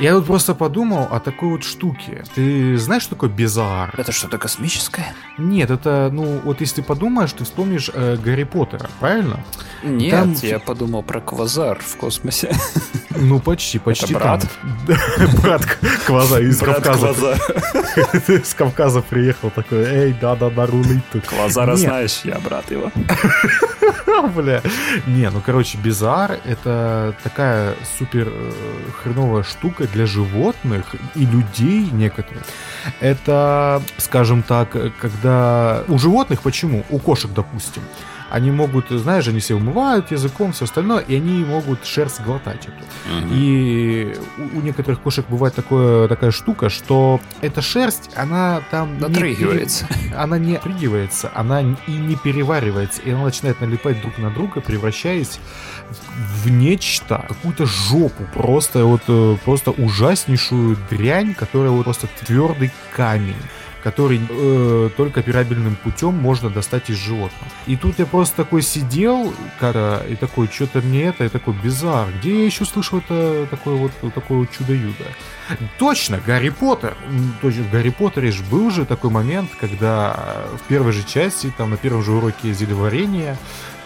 Я тут просто подумал о такой вот штуке. Ты знаешь, что такое безар? Это что-то космическое? Нет, это, ну, вот если ты подумаешь, ты вспомнишь э, Гарри Поттера, правильно? Нет, Там- я подумал про квазар в космосе. Ну, почти, почти брат? там. Брат Кваза из Брат Кавказа. Квазар. Из Кавказа приехал такой, эй, да-да-да, рулить тут. Квазара Нет. знаешь, я брат его. Бля. Не, ну короче, Bizarre это такая супер э, хреновая штука для животных и людей некоторых. Это, скажем так, когда у животных почему? У кошек, допустим. Они могут, знаешь, они все умывают языком, все остальное, и они могут шерсть глотать эту. И у, у некоторых кошек бывает такое, такая штука, что эта шерсть, она там... не Натрыгивается. пере- она не отрыгивается, она и не переваривается, и она начинает налипать друг на друга, превращаясь в, в нечто, какую-то жопу, просто вот э, просто ужаснейшую дрянь, которая вот просто твердый камень который э, только операбельным путем можно достать из животного. И тут я просто такой сидел, когда, и такой, что-то мне это, и такой, bizarre, где я еще слышал это такое вот, вот такое вот чудо-юдо? Точно, Гарри Поттер. Точно, в Гарри Поттере же был же такой момент, когда э, в первой же части, там на первом же уроке зелеварения,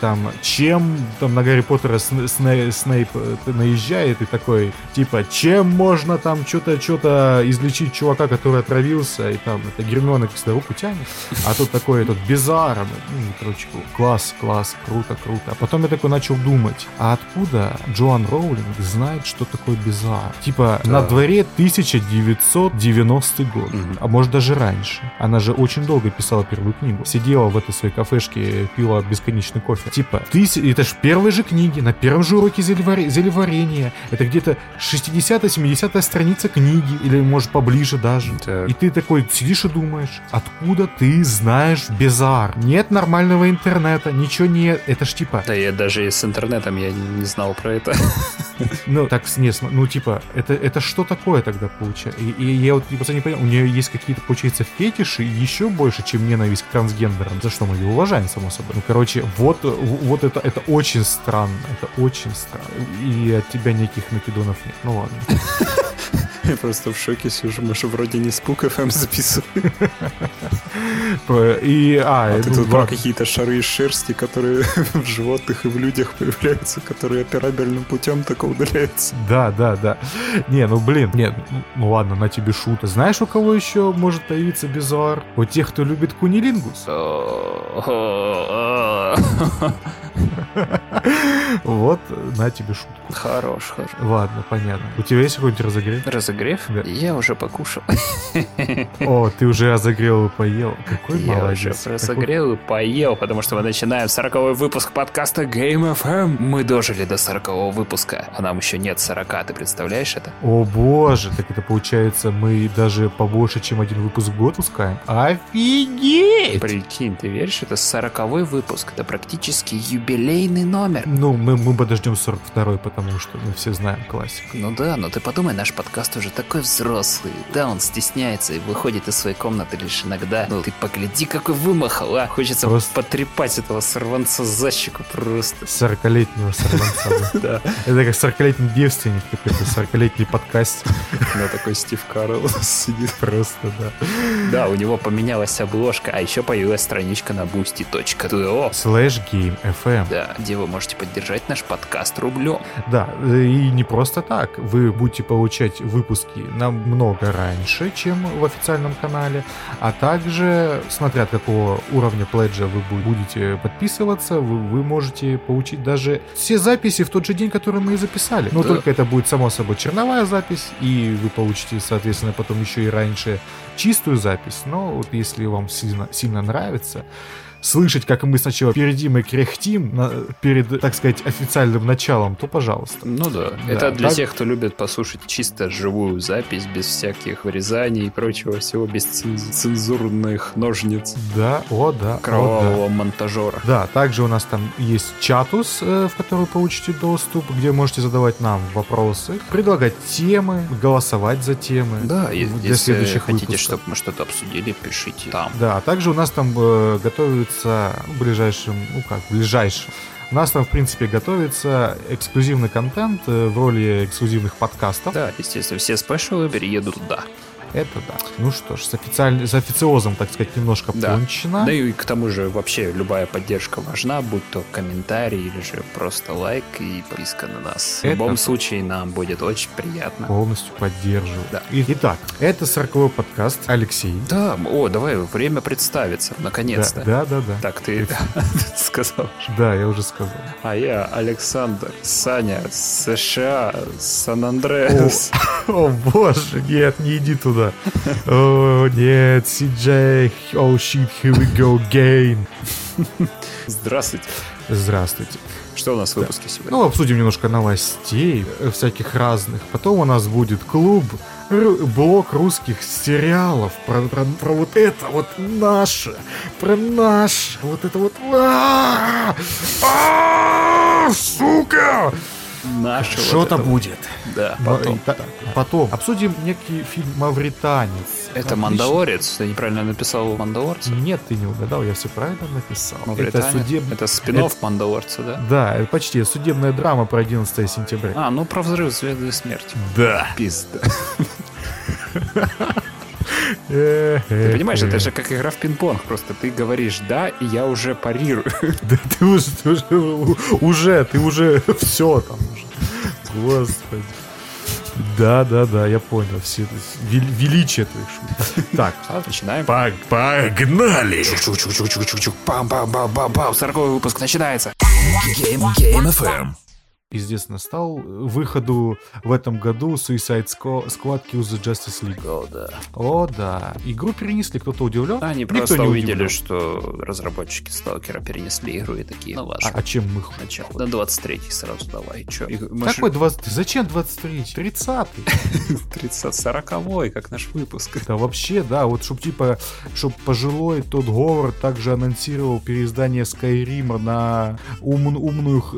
там, чем там на Гарри Поттера Сн- Сне- Снейп э, наезжает и такой, типа, чем можно там что-то что-то излечить чувака, который отравился, и там это Гермиона как всегда руку тянет, а тут такой этот безаром, ну, короче, класс, класс, круто, круто. А потом я такой начал думать, а откуда Джоан Роулинг знает, что такое безар? Типа, на Да. дворе 1990 год, Мгм. а может даже раньше. Она же очень долго писала первую книгу. Сидела в этой своей кафешке, пила бесконечный кофе. Типа, ты, это ж первые же книги, на первом же уроке зелевари- зелеварения. Это где-то 60-70 страница книги, или может поближе даже. Так. И ты такой сидишь и думаешь, откуда ты знаешь Безар? Нет нормального интернета, ничего нет. Это ж типа, Да я даже и с интернетом я не знал про это. ну, так, не, ну, типа, это, это что такое тогда получается? И, и я вот просто не понял, у нее есть какие-то, получается, фетиши еще больше, чем ненависть к трансгендерам, за что мы ее уважаем, само собой. Ну, короче, вот, вот это, это очень странно, это очень странно. И от тебя никаких накидонов нет. Ну, ладно. Я просто в шоке сижу, мы же вроде не спук FM записываем. Про- И, а, А ты тут про какие-то шары из шерсти, которые в животных и в людях появляются, которые операбельным путем только удаляются. Да, да, да. Не, ну блин, нет, ну, ну ладно, на тебе шут. Знаешь, у кого еще может появиться Безуар? У тех, кто любит кунилингус. Вот, на тебе шутку. Хорош, хорош. Ладно, понятно. У тебя есть какой-нибудь разогрев? Разогрев? Да. Я уже покушал. О, ты уже разогрел и поел. Какой Я уже молодец. Какой- разогрел и поел, потому что мы начинаем 40 выпуск подкаста Game FM. Мы дожили до 40 выпуска, а нам еще нет 40, ты представляешь это? О боже, так это получается, мы даже побольше, чем один выпуск в год пускаем. Офигеть! Прикинь, ты веришь, это 40 выпуск, это практически юбилейный номер. Ну, мы, мы подождем 42 потому что мы все знаем классику. Ну да, но ты подумай, наш подкаст уже такой взрослый. Да, он стесняется и выходит из своей комнаты лишь иногда. Ну ты погляди, какой вымахал, а. Хочется Просто- потрепать этого сорванца за щеку просто. 40-летнего сорванца. да. Да. Это как 40-летний девственник, какой-то 40-летний подкаст. На такой Стив Карл сидит. Просто, да. Да, у него поменялась обложка, а еще появилась страничка на boosty.to. Slash Game FM. Да, где вы можете поддержать наш подкаст рублем. Да, и не просто так. Вы будете получать выпуски намного раньше, чем в официальном канале, а также, смотря от какого уровня пледжа вы бу- будете подписываться, вы, вы можете получить даже все записи в тот же день, который мы и записали. Но Да. только это будет, само собой, черновая запись, и вы получите, соответственно, потом еще и раньше чистую запись. Но вот если вам сильно, сильно нравится, слышать, как мы сначала передим и кряхтим на- перед, так сказать, официальным началом, то пожалуйста. Ну да, Да, это для так- тех, кто любит послушать чисто живую запись, без всяких вырезаний и прочего всего, без ценз- цензурных ножниц Да, о, да. о, кровавого монтажера. да. Да, также у нас там есть чатус, э, в который вы получите доступ, где можете задавать нам вопросы, предлагать темы, голосовать за темы. Да, и для если следующих хотите, выпусков. чтобы мы что-то обсудили, пишите там. Да, а также у нас там э, готовится в ближайшем, ну как, в ближайшем, У нас там, в принципе, готовится эксклюзивный контент э, в роли эксклюзивных подкастов. Да, естественно, все спешалы переедут туда. Это да. Ну что ж, с, официаль... с официозом, так сказать, немножко Да. пончено. Да и к тому же вообще любая поддержка важна, будь то комментарий или же просто лайк и подписка на нас. В Это любом да. случае нам будет очень приятно. Полностью поддерживаю. Да. И- Итак, это 40 подкаст. Алексей. Да, о, давай, время представиться, Да, наконец-то. да, да, да. Так, ты сказал. Да, я уже сказал. А я Александр, Саня, США, Сан-Андреас. О боже, нет, не иди туда. О нет, CJ, oh shit, here we go again. Здравствуйте. Здравствуйте. Что у нас в выпуске сегодня? Ну, обсудим немножко новостей э, всяких разных. Потом у нас будет клуб, блок русских сериалов про, про- про вот это вот наше, про наше, вот это вот... А! А! Сука! Наше вот Что-то это вот. будет. Да, потом. та- Потом обсудим некий фильм «Мавританец». Это Отлично. Мандалорец? Ты неправильно написал Мандалорца? Нет, ты не угадал, я все правильно написал. Это судеб... Это спин Мандалорца, да? Да, это почти судебная драма про 11 сентября. А, ну про взрыв звезды смерти. Да. Пизда. Ты понимаешь, это же как игра в пинг-понг. Просто ты говоришь «да», и я уже парирую. Да ты уже, ты уже, уже, ты уже все там уже. Господи. Да, да, да, я понял. Все, вел- величие твоих шуток. Так, А, начинаем. погнали! Чук-чук-чук-чук-чук-чук. Пам-пам-пам-пам-пам. Сороковой выпуск начинается. Game, Game FM. Известно стал выходу в этом году Suicide Squ- Squad Kills the Justice League. О, да. О, да. Игру перенесли, кто-то удивлен? Они Никто просто не увидели, удивлен. что разработчики Сталкера перенесли игру и такие, ну ладно. А, а чем мы? Начало. На 23-й сразу давай. Че? Какой 20? Зачем 23? 30 30 40 как наш выпуск. Да вообще, да, вот чтоб типа, чтоб пожилой тот Говард также анонсировал переиздание Скайрима на ум- умную х-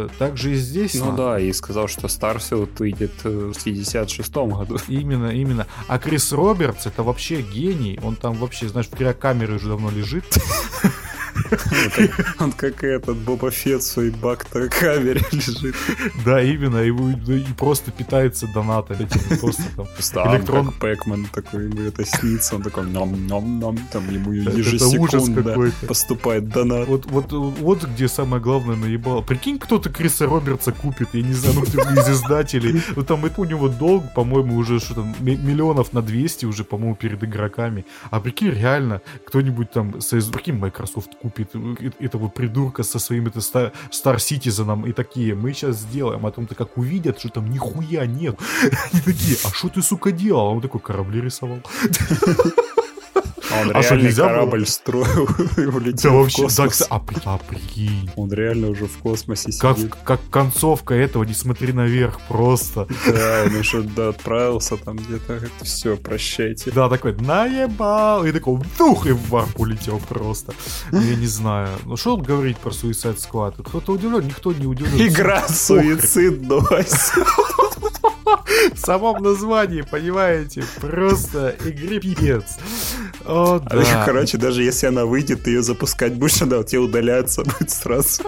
хлебопечь, э, также и здесь. Ну на- да, и сказал, что Starfield выйдет э, в 56-м году. Именно, именно. А Крис Робертс это вообще гений. Он там вообще, знаешь, в криокамере уже давно лежит. Он как этот Боба Фетт в своей бакта-камере лежит. Да, именно. И, вы- и просто питается донатами. Просто там. Электрон- Pac-Man такой, ему это снится, он такой ном-ном-ном, там ему Это- это ежесекундно поступает донат. Вот, вот, вот где самое главное наебало. Прикинь, кто-то Криса Робертса купит, я не знаю, ну кто из издателей. Ну там это у него долг, по-моему, уже что там, ми- миллионов на 200 уже, по-моему, перед игроками. А прикинь, реально, кто-нибудь там, прикинь, Microsoft купит э- этого придурка со своим это Star, Star Citizen и такие, мы сейчас сделаем, а потом-то как увидят, что там нихуя нет. Они такие, а что ты, сука, делал? А он такой, корабли рисовал. А он А что, нельзя было? корабль строил и Да улетел в вообще, да, космос. кста- а, а прикинь. Он реально уже в космосе Как, сидит. как концовка этого, не смотри наверх, просто. Да, он еще да, отправился там где-то. Все, прощайте. Да, такой, наебал, и такой, дух, и в варп улетел просто. Ну, Я не знаю. Ну, что тут говорить про Suicide Squad? Кто-то удивлен, никто не удивлен. Игра суицидного. В самом названии, понимаете? Просто игре пипец. О, А, да. Короче, даже если она выйдет, ты ее запускать будешь, она у тебя удаляться будет сразу.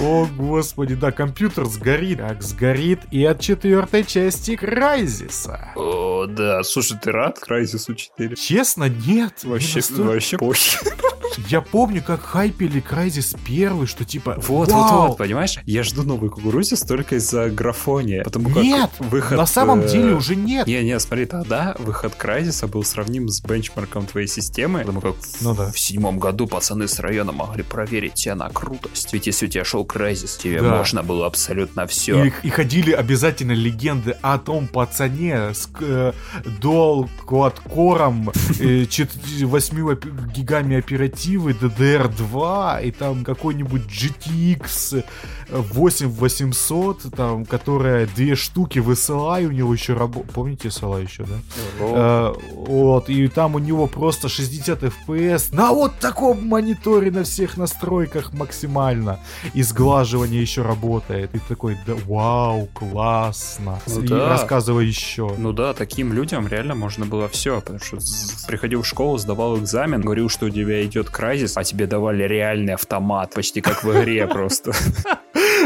О, господи, да, компьютер сгорит. Как сгорит и от четвертой части Крайзиса. О, да. Слушай, ты рад Крайзису 4? Честно, нет. Не Вообще, настолько. вообще похер. Я помню, как хайпели Крайзис первый, что типа Вот, «Вау!» вот, вот, понимаешь? Я жду новый кукурузис только из-за графония. Потому как Нет, выход... на самом э, деле уже нет. Не, не, смотри, тогда выход Крайзиса был сравним с бенчмарком твоей системы. Потому как Ну в, да. в седьмом году пацаны с района могли проверить тебя на крутость. Ведь если у тебя шел Крайзис, тебе Да. можно было абсолютно все. И, и ходили обязательно легенды о том пацане с э, Quad Core, э, чет- 8 опи- гигами оперативы, DDR2, и там какой-нибудь GTX 8800, там, которая две штуки в SLI у него еще работает. Помните SLI еще, да? Э, вот, и там у него просто 60 FPS на вот таком мониторе на всех настройках максимально. И сглаживание еще работает. И такой, да, вау, классно. Ну и да. рассказывай еще. Ну да, таким людям реально можно было все, потому что приходил в школу, сдавал экзамен, говорил, что у тебя идет Crysis, а тебе давали реальный автомат, почти как в игре просто.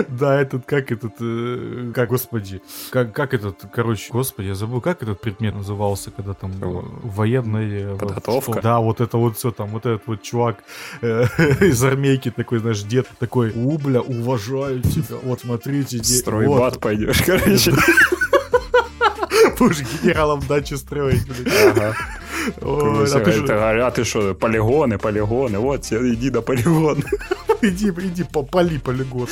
Да, этот, как этот, э, как, господи, как, как этот, короче, господи, я забыл, как этот предмет назывался, когда там э, военная... Подготовка? что- Да, вот это вот все там, вот этот вот чувак э, из армейки такой, знаешь, дед такой, у, бля, уважаю тебя, вот смотрите, Стройбат пойдешь, короче. будешь генералом дачу строить. Ага. Ой, а ты А что, полигоны, полигоны, вот, иди на полигон. Иди, иди, попали полигон.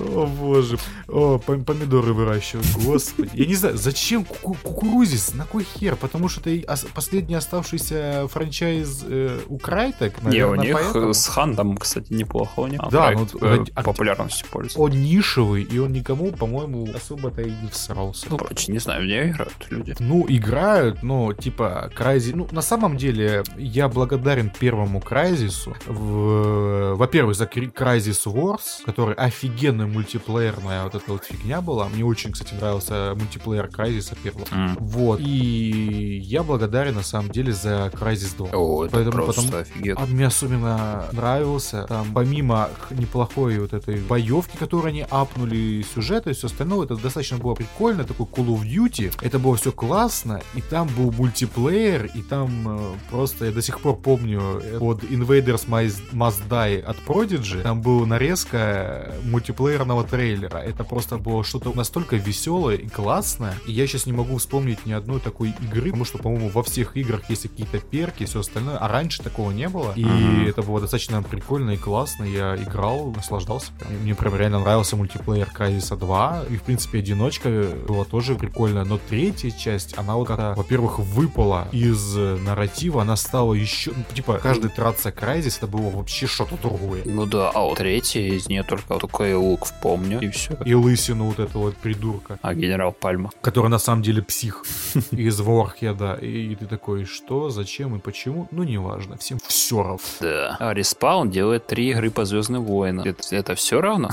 О, боже. О, пом- помидоры выращивать, господи. Я не знаю, зачем ку- кукурузис? На кой хер? Потому что это последний оставшийся франчайз э, у Крайтек, Не, у наверное, них поэтому. с Хандом, кстати, неплохо у них. Да, проект, ну, э, а- популярностью пользуется. Он нишевый, и он никому, по-моему, особо-то и не всрался. Ну, короче, не знаю, в нее играют люди. Ну, играют, но типа Крайзи... Ну, на самом деле, я благодарен первому Крайзису. В- Во-первых, за Крайзис Wars, который офигенная мультиплеерная вот эта вот фигня была. Мне очень, кстати, нравился мультиплеер Крайзиса первого. М. Вот. И я благодарен, на самом деле, за Крайзис 2. О, это Поэтому- просто потому- офигенно. А мне особенно нравился, там, помимо неплохой вот этой боевки, которую они апнули, сюжета и все остальное, это достаточно было прикольно, такой Call of Duty, это было все классно, и там был мультиплеер, и там э, просто, я до сих пор помню, э, под Invaders Must Must Die от Prodigy, там была нарезка мультиплеерного трейлера, это просто было что-то настолько веселое и классное, и я сейчас не могу вспомнить ни одной такой игры, потому что, по-моему, во всех играх есть какие-то перки и все остальное, а раньше такого не было, и Мгм. это было достаточно прикольно и классно, я играл, наслаждался. прям. Мне прям реально нравился мультиплеер Крайзиса 2, и, в принципе, одиночка была тоже прикольная, но третья часть, она вот как-то, во-первых, выпала из э, нарратива, она стала еще, ну, типа, каждый трация Крайзис, это было вообще что-то другое. Ну да, а вот третья из нее только такой лук помню, и все. И лысину вот этого вот придурка, А генерал Пальма. который на самом деле псих из Ворхеда. И ты такой, что, зачем и почему? Ну, неважно, всем все равно. Да. А Респаун делает три игры по Звездным войнам. Это, это все равно?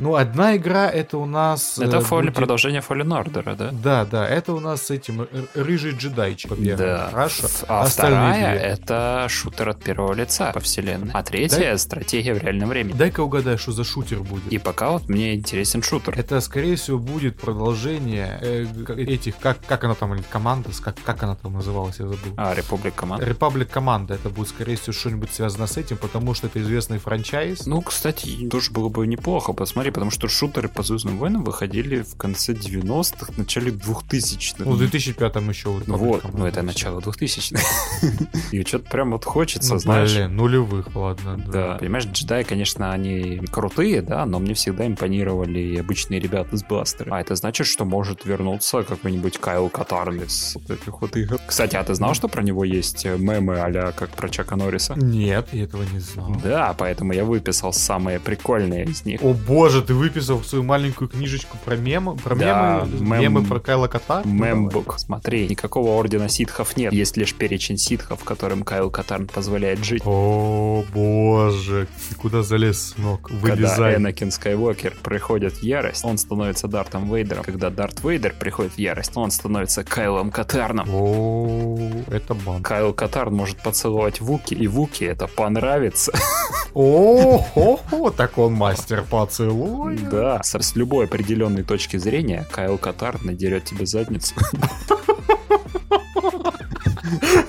Ну, одна игра это у нас... Это э, фоль- будет- продолжение Fallen Order, да? Да, да, это у нас с этим р- рыжий джедайчик. Да. Хорошо. А Остальные вторая две. это шутер от первого лица по вселенной. А третья стратегия в реальном времени. Дай-ка угадай, что за шутер будет. И пока вот мне интересен шутер. Это, скорее всего, будет продолжение э, этих, как, как она там, или команда, как, как она там называлась, я забыл. А, Републик Команд. Репаблик команда, это будет, скорее всего, что-нибудь связано с этим, потому что это известный франчайз. Ну, кстати, тоже было бы неплохо, посмотри, потому что шутеры по Звездным войнам выходили в конце 90-х, начале 2000-х. Ну, в 2005-м еще вот. Republic Вот, ну это начало 2000-х. И что-то прям вот хочется, Ну, знаешь. блин, нулевых, ладно. Да, понимаешь, джедаи, конечно, они крутые, да, но мне всегда импонировали обычные ребята с бластером. А это значит, что может вернуться какой-нибудь Кайл Катарн из вот этих вот игр. Кстати, а ты знал, что про него есть э, мемы а как про Чака Норриса? Нет, я этого не знал. Да, поэтому я выписал самые прикольные из них. О боже, ты выписал свою маленькую книжечку про мемы, про Да, мемы, мем- мемы про Кайла давай. Мембук. Смотри, никакого ордена ситхов нет. Есть лишь перечень ситхов, которым Кайл Катарн позволяет жить. О боже, ты куда залез, сынок? Когда Вылезай. Энакин Скайуокер приходит в ярость, он становится Дартом Вейдером. Когда Дарт Вейдер приходит в ярость, он становится Кайлом Катарном. О, это бан. Кайл Катарн может поцеловать Вуки, и Вуки это понравится. О, так он мастер поцелуя. Да, с, с любой определенной точки зрения Кайл Катарн надерет тебе задницу.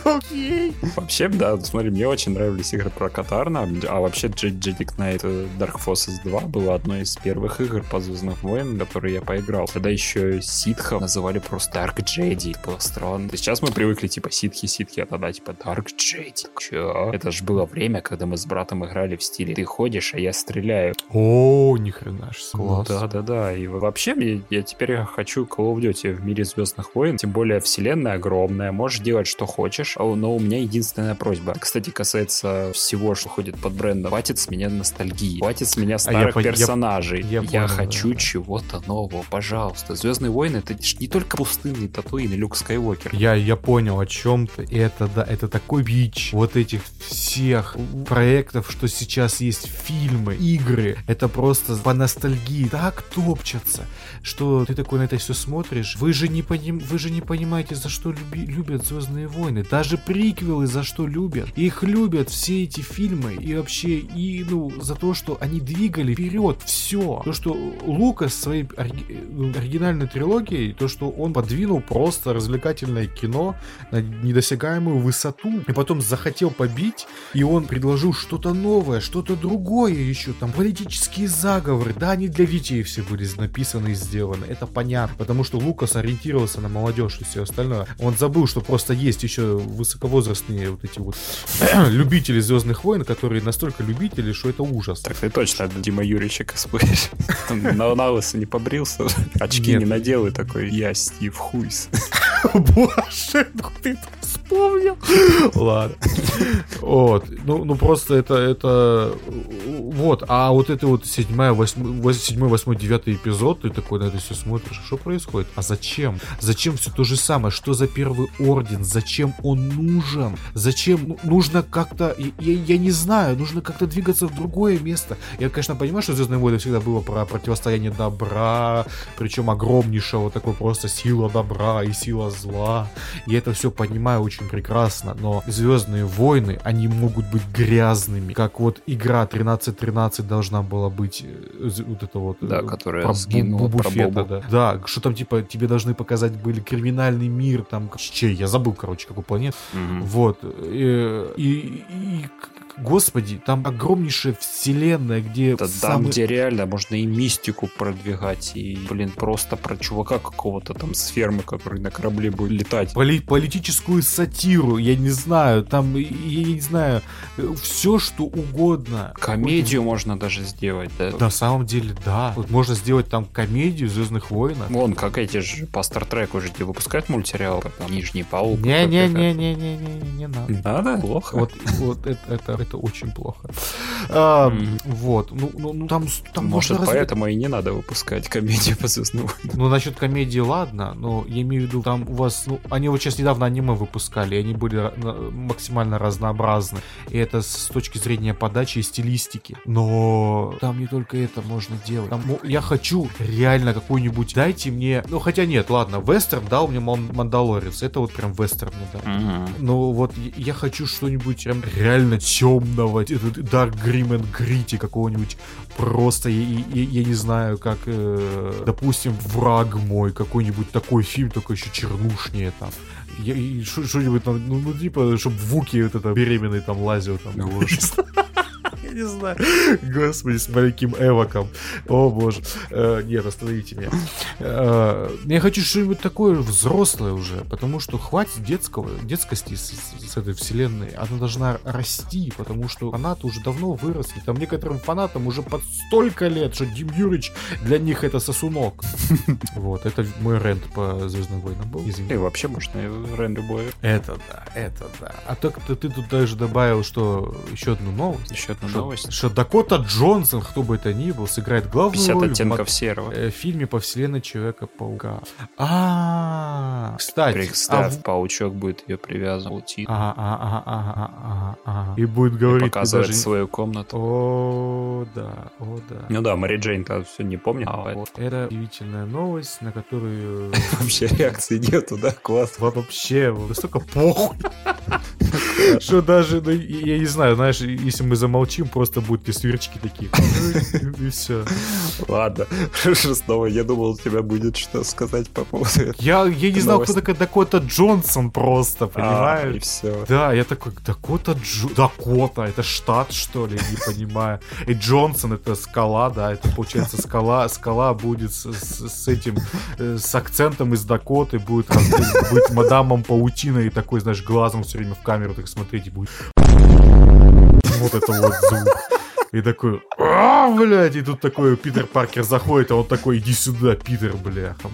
Окей. Вообще, да, смотри, мне очень нравились игры про Катарна, а вообще Jedi Knight э, Dark Forces 2 была одной из первых игр по Звездным войнам, которые я поиграл. Тогда еще ситхов называли просто Dark Jedi. Это было странно. Сейчас мы привыкли, типа, ситхи-ситхи, а тогда, типа, Dark Jedi. Чё? Это же было время, когда мы с братом играли в стиле ты ходишь, а я стреляю. О, ни хрена ж, класс. Да, да, да. И вообще, мне- я теперь хочу Call of Duty в мире Звездных войн. Тем более, вселенная огромная, можешь делать, что хочешь. А, Но у меня единственная просьба. Кстати, касается всего, что ходит под брендом. Хватит с меня ностальгии. Хватит с меня старых пон- А я- персонажей. я Я, понял, хочу да, чего-то нового, пожалуйста. Звездные войны это не только пустынный Татуин и Люк Скайуокер. Я, я понял о чем ты. Это, да, это такой бич вот этих всех проектов, что сейчас есть фильмы, игры. Это просто по ностальгии так топчатся, что ты такой на это все смотришь. Вы же не, поним, вы же не понимаете, за что люби- любят Звездные войны. Даже даже приквелы за что любят. Их любят все эти фильмы и вообще, и, ну, за то, что они двигали вперед все. То, что Лукас своей ори- оригинальной трилогией, то, что он подвинул просто развлекательное кино на недосягаемую высоту, и потом захотел побить, и он предложил что-то новое, что-то другое еще, там, политические заговоры, да, они для детей все были написаны и сделаны, это понятно, потому что Лукас ориентировался на молодежь и все остальное. Он забыл, что просто есть еще высоковозрастные вот эти вот любители Звездных войн, которые настолько любители, что это ужас. Так ты точно Дима Юрьевича косплеишь. На, на лысо не побрился, очки Нет. не надел и такой, я Стив Хуйс. Боже, ну ты это вспомнил. Ладно. Вот. Ну, ну просто это, это... Вот. А вот это вот седьмая, восьмой, седьмой, восьмой, девятый эпизод, ты такой на это все смотришь. Что происходит? А зачем? Зачем все то же самое? Что за первый орден? Зачем он нужен? Зачем? Ну, нужно как-то... Я- я не знаю. Нужно как-то двигаться в другое место. Я, конечно, понимаю, что Звездные войны всегда было про противостояние добра, причем огромнейшего такой просто сила добра и сила зла. Я это все понимаю очень прекрасно, но Звездные войны, они могут быть грязными, как вот игра 1313 должна была быть, э, вот это вот... Да, э, которая про сгинула, Бу- про Бобу. Да. Да, что там типа тебе должны показать были криминальный мир, там, чей, я забыл, короче, какой планет. Мгм. Вот. э, И, и, к- господи, там огромнейшая вселенная, где там, самый- где реально можно и мистику продвигать, и, блин, просто про чувака какого-то там с фермы, который на корабле будет летать. поли- политическую сатиру, я не знаю, там, я не знаю, все что угодно. Комедию можно даже сделать, да? На самом деле, да. Вот можно сделать там комедию Звездных войнов. Вон, как эти же по Стартреку же выпускают мультсериал, как там Нижний Паук. Не-не-не-не-не-не, не надо. Надо? Плохо. Вот, вот это, это, это очень плохо. А, Мгм. Вот, ну, ну, ну, там, там Может, можно поэтому и не надо выпускать комедию по Звездным войнам. Ну, насчет комедии, ладно, но я имею в виду, там у вас, ну, они вот сейчас недавно аниме выпускали, и они были максимально разнообразны. И это с точки зрения подачи и стилистики. Но там не только это можно делать. Там, ну, я хочу реально какой-нибудь, дайте мне, ну, хотя нет, ладно, вестерн дал мне Ман- Мандалорец, это вот прям вестерн мне дал. Но вот я- хочу что-нибудь прям реально темного, этот Dark Grim and Gritty какого-нибудь просто, я, я- я не знаю, как, э, допустим, враг мой, какой-нибудь такой фильм, только еще чернушнее там. Я- Что-нибудь там, ну, ну, типа, чтобы Вуки вот это беременный там лазил там. Я не знаю. Господи, с маленьким Эвоком. О боже. Э, Нет, остановите меня. Э, Я хочу что-нибудь такое взрослое уже, потому что хватит детского, детскости с, с- этой вселенной. Она должна расти, потому что фанаты уже давно выросли. Там некоторым фанатам уже под столько лет, что Дим Юрич для них это сосунок. Вот, это мой рент по Звездным войнам был. И Извини. вообще можно и Рен любой. Это да, это да. А так ты, тут даже добавил, что еще одну новость. Еще одна Что, новость. что Дакота Джонсон, кто бы это ни был, сыграет главную 50 роль в оттенков мо- серого. э, фильме по вселенной Человека-паука. А, кстати. а Представь, в- паучок будет ее привязан. Ага, ага, ага, ага, ага. И будет и говорить, ты показывает даже... свою комнату. О, да, о, да. Ну да, Мэри Джейн-то все не помнит. А а вот это удивительная новость, на которую Вообще реакции нету, да? Класс. вообще настолько похуй. Что даже, ну, я не знаю, знаешь, если мы замолчим, просто будут те сверчки такие. И все. Ладно, снова я думал, у тебя будет что сказать по поводу. Я, я не знал, кто такой Дакота Джонсон просто, А, и понимаешь? все. Да, я такой, Дакота Джо... Дакота, это штат, что ли? Не понимаю. И Джонсон это скала, да, это получается скала. Скала будет с, этим, э, с акцентом из Дакоты, будет быть мадамом паутиной и такой, знаешь, глазом все время в камеру так смотреть и будет. Вот это вот звук. И такой, а, блядь, и тут такой Питер Паркер заходит, а он такой, иди сюда, Питер, бляха.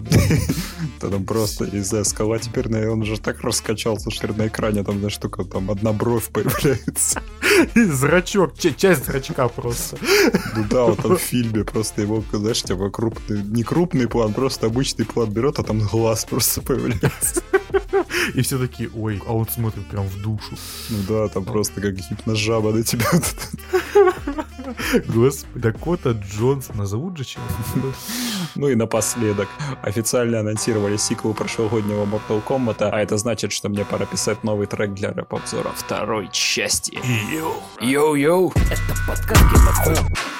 Там просто из-за скала теперь, наверное, он же так раскачался, что на экране там, знаешь, только там одна бровь появляется. И зрачок, ча- часть зрачка просто. Ну да, вот там в фильме просто его, знаешь, типа крупный, не крупный план, просто обычный план берет, а там глаз просто появляется. И все такие, ой, а он смотрит прям в душу. Ну да, там просто как гипножаба на тебя. Господи, Дакота Джонсона зовут же чего Ну и напоследок. Официально анонсировали сиквел прошлогоднего Mortal Kombat, а это значит, что мне пора писать новый трек для рэп-обзора второй части. Йоу-йоу! Это подкаст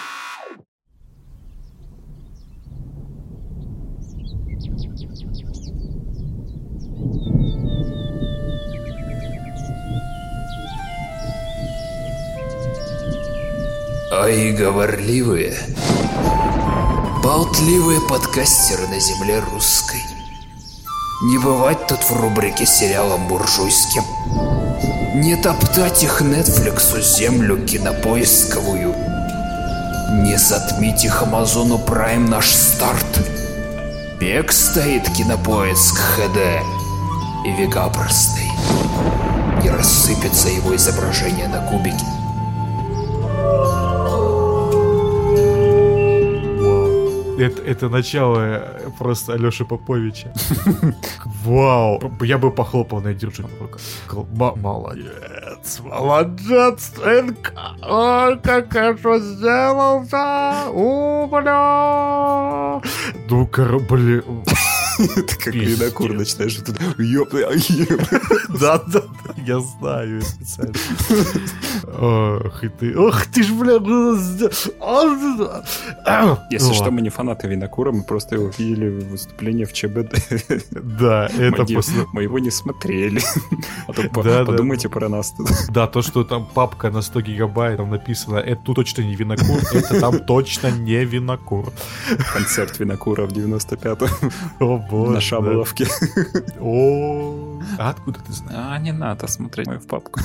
Game Ой, говорливые, болтливые подкастеры на земле русской. Не бывать тут в рубрике сериалом буржуйским. Не топтать их Нетфликсу землю кинопоисковую. Не затмить их Амазону Прайм наш старт. Бег стоит кинопоиск ХД и века простый. Не рассыпется его изображение на кубики. Это, это начало э, просто Алёши Поповича. Вау! Я бы похлопал на держи. Молодец! Молодец, сынка! Ой, как хорошо сделался! Умля! Ну, блин... Это как ледокур начинаешь тут Да, да, я знаю специально. Ох, ты, ох ты ж, бля. Если что, мы не фанаты Винокура, мы просто его видели в выступлении в ЧБД. Да, это после... Мы его не смотрели. А то подумайте про нас. Да, то, что там папка на 100 гигабайт, там написано, это тут точно не Винокур, это там точно не Винокур. Концерт Винокура в 95-м. О, боже. На Шаболовке. О, а откуда ты знаешь? А, не надо смотреть мою папку.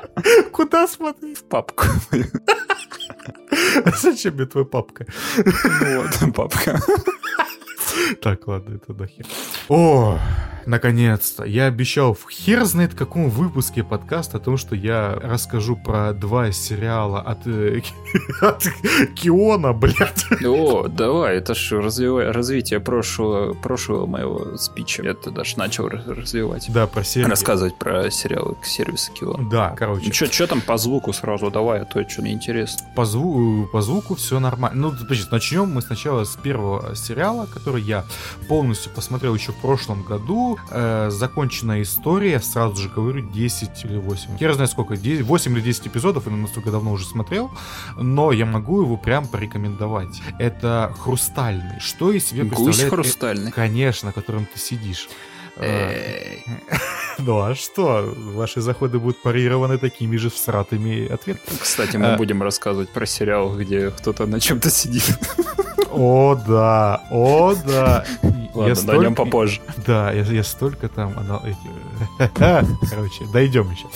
Куда смотреть? В папку. Зачем мне твоя папка? Вот, папка. Так, ладно, это нахер. О, наконец-то. Я обещал в хер знает каком выпуске подкаста о том, что я расскажу про два сериала от, э, от Киона, блядь. О, давай, это же развивай, развитие прошлого, прошлого моего спича. Я тогда же начал развивать. Да, про сериал. Рассказывать про сериалы сервиса Киона. Да, короче. Ну, что там по звуку сразу давай, а то что мне интересно. По, зву по звуку все нормально. Ну, подожди, начнем мы сначала с первого сериала, который я полностью посмотрел еще в прошлом году. Э, законченная история, сразу же говорю, 10 или 8. Я знаю сколько, 10, 8 или 10 эпизодов, я настолько давно уже смотрел, но я могу его прям порекомендовать. Это «Хрустальный». Что из себя представляет... Гусь хрустальный. Конечно, на котором ты сидишь. Ну а что? Ваши заходы будут парированы такими же всратыми ответами. Кстати, мы будем рассказывать про сериал, где кто-то на чем-то сидит. О, да, о, да. Ладно, я столь... дойдем попозже. Да, я, я столько там... Она... Короче, дойдем еще.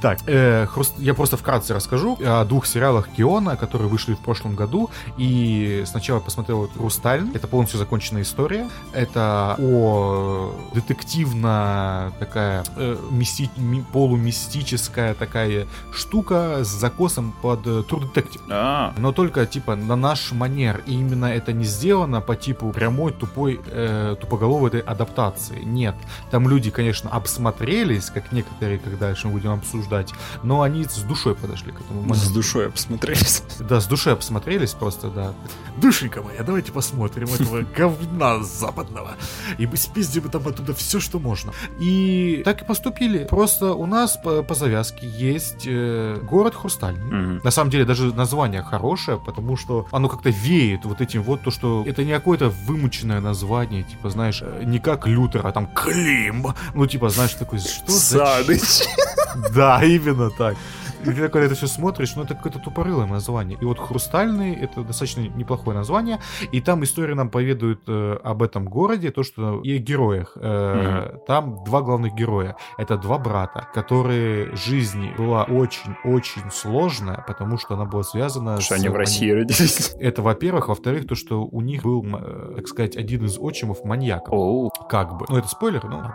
Так, э, хруст... я просто вкратце расскажу о двух сериалах Киона, которые вышли в прошлом году. И сначала посмотрел «Хрусталь». Это полностью законченная история. Это о детективно такая э, мисти... полумистическая такая штука с закосом под True Detective. А. Но только типа на наш манер. И именно это не сделано по типу прямой тупой э, тупоголовой этой адаптации. Нет. Там люди, конечно, обсмотрелись, как некоторые, когда дальше мы будем обсуждать, но они с душой подошли к этому моменту. С душой обсмотрелись. Да, с душой обсмотрелись просто, да. Душенька моя, давайте посмотрим этого говна западного. И мы спиздим там оттуда все, что можно. И так и поступили. Просто у нас по, по завязке есть э, город Хрустальный. На самом деле даже название хорошее, потому что оно как-то веет вот этим вот то, что это не какое-то вымученное название, типа, знаешь, э, не как Лютер, а там Клим. Ну, типа, знаешь, такой, что Саныч. Да, именно так. И ты такой это все смотришь, ну это какое-то тупорылое название. И вот «Хрустальный» — это достаточно неплохое название, и там история нам поведают э, об этом городе, то, что и о героях. Э, mm-hmm. Там два главных героя. Это два брата, которые жизнь была очень-очень сложная, потому что она была связана что с... они в России родились. Это, во-первых. Во-вторых, то, что у них был, э, так сказать, один из отчимов маньяков. Oh. Как бы. Ну, это спойлер, но...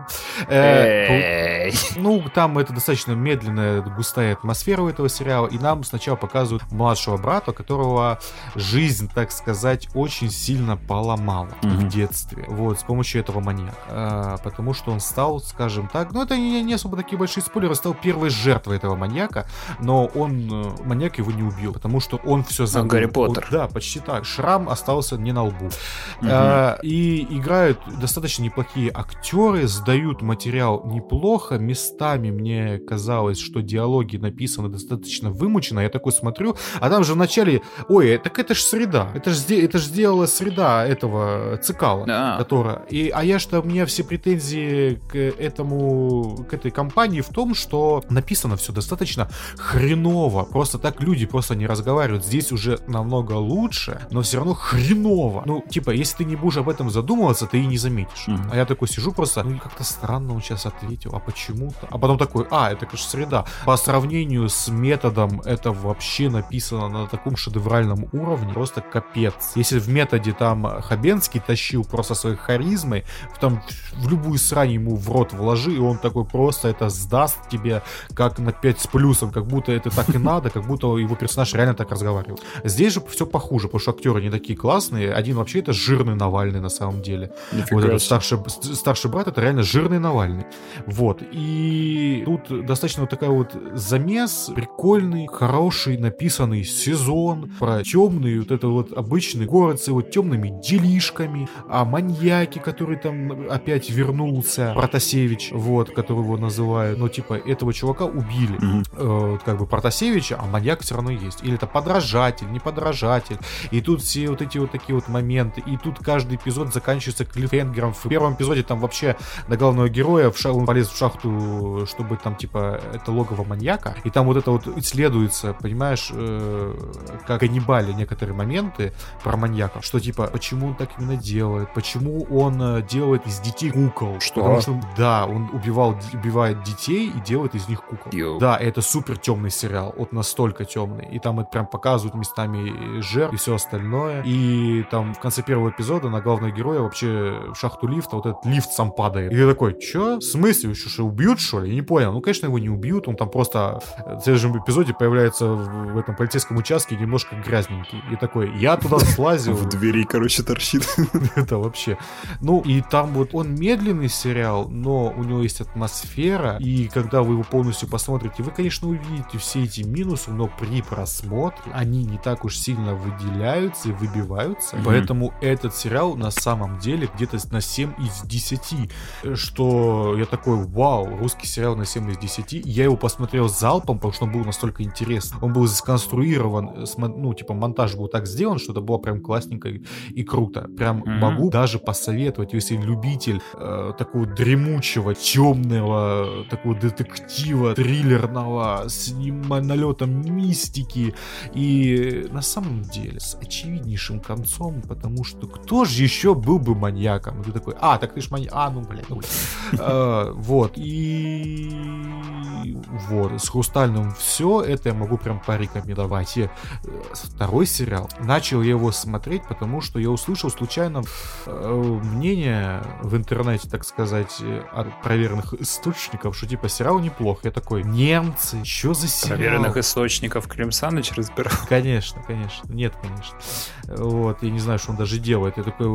Э, ну, там это достаточно медленная, густая атмосфера, атмосферу этого сериала, и нам сначала показывают младшего брата, которого жизнь, так сказать, очень сильно поломала mm-hmm. в детстве, вот, с помощью этого маньяка. А, потому что он стал, скажем так, ну это не, не особо такие большие спойлеры, стал первой жертвой этого маньяка, но он, э, маньяк его не убил, потому что он все забыл. Гарри Поттер. Он, да, почти так. Шрам остался не на лбу. Mm-hmm. А, и играют достаточно неплохие актеры, сдают материал неплохо, местами мне казалось, что диалоги написаны достаточно вымученно, я такой смотрю, а там же вначале, ой, так это ж среда, это же это ж сделала среда этого цикала, а. которая, и, а я что, у меня все претензии к этому, к этой компании в том, что написано все достаточно хреново, просто так люди просто не разговаривают, здесь уже намного лучше, но все равно хреново, ну, типа, если ты не будешь об этом задумываться, ты и не заметишь, mm-hmm. а я такой сижу просто, ну, как-то странно он сейчас ответил, а почему-то, а потом такой, а, это, конечно, среда, по сравнению с методом это вообще написано на таком шедевральном уровне, просто капец. Если в методе там Хабенский тащил просто своей харизмой, там в любую срань ему в рот вложи, и он такой просто это сдаст тебе как на 5 с плюсом, как будто это так и надо, как будто его персонаж реально так разговаривал. Здесь же все похуже, потому что актеры не такие классные. Один вообще это жирный Навальный на самом деле. Нифига вот этот старший, старший брат это реально жирный Навальный. Вот. И тут достаточно вот такая вот замес, прикольный, хороший, написанный сезон про темный, вот это вот обычный город с его темными делишками, а маньяки, который там опять вернулся, Протасевич, вот, который его называют, ну, типа, этого чувака убили, mm-hmm. э, как бы Протасевича, а маньяк все равно есть. Или это подражатель, не подражатель. И тут все вот эти вот такие вот моменты, и тут каждый эпизод заканчивается клиффхенгером. В первом эпизоде там вообще до главного героя в ша... он полез в шахту, чтобы там, типа, это логово маньяка, и там вот это вот исследуется, понимаешь, э, как каннибали некоторые моменты про маньяка, что, типа, почему он так именно делает, почему он э, делает из детей кукол. Что? Потому что, да, он убивал, убивает детей и делает из них кукол. Йо. Да, это супер темный сериал, вот настолько темный. И там это прям показывают местами жертв и все остальное. И там в конце первого эпизода на главного героя вообще в шахту лифта вот этот лифт сам падает. И ты такой, чё? В смысле? Еще что, убьют, что ли? Я не понял. Ну, конечно, его не убьют. Он там просто в следующем эпизоде появляется в, этом полицейском участке немножко грязненький. И такой, я туда слазил. В двери, короче, торчит. Это вообще. Ну, и там вот он медленный сериал, но у него есть атмосфера. И когда вы его полностью посмотрите, вы, конечно, увидите все эти минусы, но при просмотре они не так уж сильно выделяются и выбиваются. Mm-hmm. Поэтому этот сериал на самом деле где-то на 7 из 10. Что я такой, вау, русский сериал на 7 из 10. Я его посмотрел залпом, потому что он был настолько интересный. Он был сконструирован, ну, типа, монтаж был так сделан, что это было прям классненько и круто. Прям mm-hmm. могу даже посоветовать, если любитель э, такого дремучего, темного, такого детектива, триллерного, с налетом мистики и на самом деле с очевиднейшим концом, потому что кто же еще был бы маньяком? Ты такой, а, так ты ж маньяк, а, ну, блядь, ну, э, вот, и вот, с Хрустальным все, это я могу прям порекомендовать. И э, второй сериал, начал я его смотреть, потому что я услышал случайно э, мнение в интернете, так сказать, от проверенных источников, что типа сериал неплох. Я такой, немцы, что за сериал? Проверенных источников Клим Саныч разбирал. Конечно, конечно. Нет, конечно. Вот, я не знаю, что он даже делает. Я такой,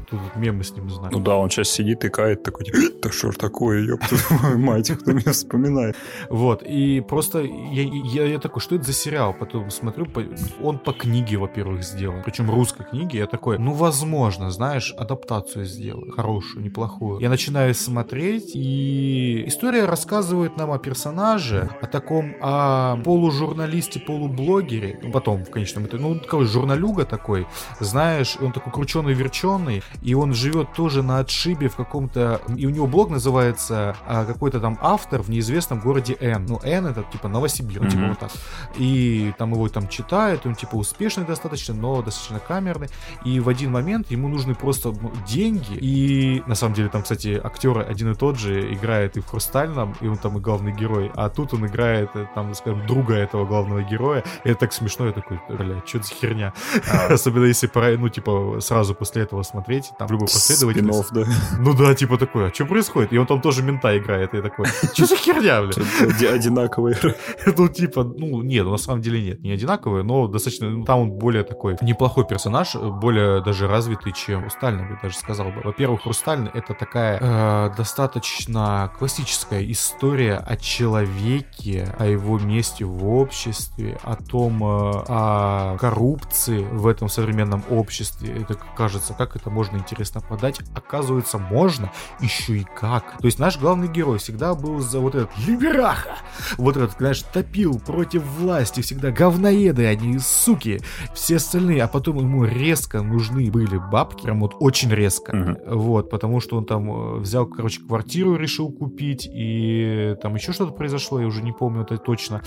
тут мемы с ним знаю. Ну да, он сейчас сидит и кает такой, да что ж такое, ёпта мать, кто меня вспоминает. Вот, и просто я, я, я такой, что это за сериал? Потом смотрю, он по книге, во-первых, сделан. Причем русской книге. Я такой, ну, возможно, знаешь, адаптацию сделаю. Хорошую, неплохую. Я начинаю смотреть, и история рассказывает нам о персонаже, о таком, о полужурналисте, полублогере. Ну, потом, в конечном итоге, ну, такой журналюга такой, знаешь, он такой крученый-верченый, и он живет тоже на отшибе в каком-то... И у него блог называется а, какой-то там автор в неизвестном городе Н. Ну, Н это типа Новосибирск, mm-hmm. типа вот так. И там его там читают, он типа успешный достаточно, но достаточно камерный. И в один момент ему нужны просто ну, деньги. И на самом деле там, кстати, актеры один и тот же играет и в Хрустальном, и он там и главный герой. А тут он играет, э, там, скажем, друга этого главного героя. И это так смешно, я такой, бля, что за херня? А. Особенно если, ну, типа, сразу после этого смотреть, там, любой последовательность. да. Ну да, типа такой, а что происходит? И он там тоже мента играет, и такой, что за херня? сделали. Одинаковые. Ну, типа, ну, нет, на самом деле нет, не одинаковые, но достаточно, ну, там он более такой неплохой персонаж, более даже развитый, чем Хрустальный, бы даже сказал бы. Во-первых, Хрустальный — это такая э, достаточно классическая история о человеке, о его месте в обществе, о том, э, о коррупции в этом современном обществе. Это кажется, как это можно интересно подать. Оказывается, можно еще и как. То есть наш главный герой всегда был за вот этот либераха. Вот этот, знаешь, топил против власти. Всегда говноеды они, суки. Все остальные. А потом ему резко нужны были бабки. Прям вот очень резко. Угу. Вот, потому что он там э, взял, короче, квартиру решил купить. И там еще что-то произошло, я уже не помню это точно.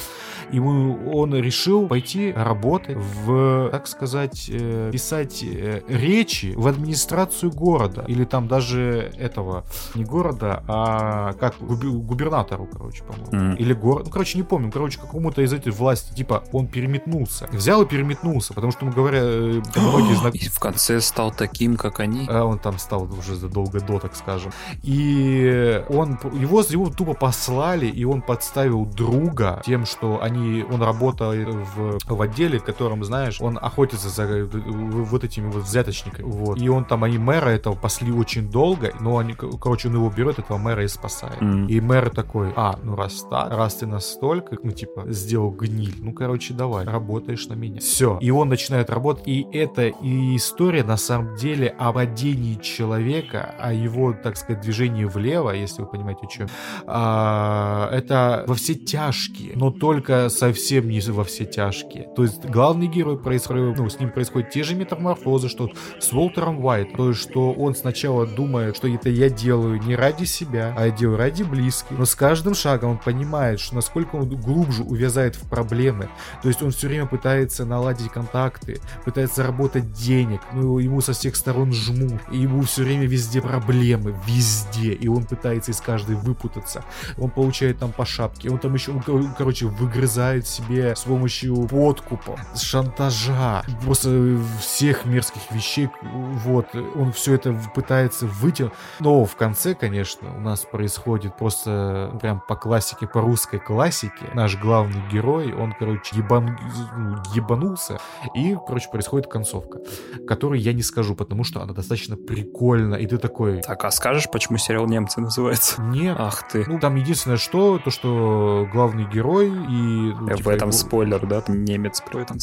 Ему он решил пойти работать в, так сказать, э, писать э, речи в администрацию города. Или там даже этого, не города, а как губернатору, короче, по-моему. Mm. Или город. Ну, короче, не помню. Короче, какому-то из этих власти, типа, он переметнулся. Взял и переметнулся, потому что, ну, говоря, э, многие знак... И в конце стал таким, как они. А он там стал уже задолго до, так скажем. И он, его, его тупо послали, и он подставил друга тем, что они, он работает в, в отделе, в котором, знаешь, он охотится за вот этими вот взяточниками. Вот. И он там, они мэра этого пасли очень долго, но они, короче, он его берет, этого мэра и спасает. Mm. И мэр такой, а, ну раз так, раз ты настолько, ну типа, сделал гниль, ну короче, давай, работаешь на меня. Все. И он начинает работать, и это и история на самом деле о падении человека, о его, так сказать, движении влево, если вы понимаете, о чем. А, это во все тяжкие, но только совсем не во все тяжкие. То есть главный герой происходит, ну, с ним происходят те же метаморфозы, что с Уолтером Уайт. То есть, что он сначала думает, что это я делаю не ради себя, а я делаю ради близких. Но с каждым шагом он понимает, что насколько он глубже увязает в проблемы. То есть он все время пытается наладить контакты, пытается заработать денег, ну ему со всех сторон жмут, и ему все время везде проблемы, везде, и он пытается из каждой выпутаться. Он получает там по шапке, он там еще, короче, выгрызает себе с помощью подкупа, шантажа, просто всех мерзких вещей, вот, он все это пытается вытянуть, но в конце, конечно, у нас происходит просто прям по классике, по русской классике, наш главный герой, он, короче, ебан... Ну, ебанулся, и, короче, происходит концовка, которой я не скажу, потому что она достаточно прикольна, и ты такой... Так, а скажешь, почему сериал «Немцы» называется? Нет. Ах ты. Ну, там единственное что, то, что главный герой и... Ну, типа, в этом его... спойлер, да? Немец при этом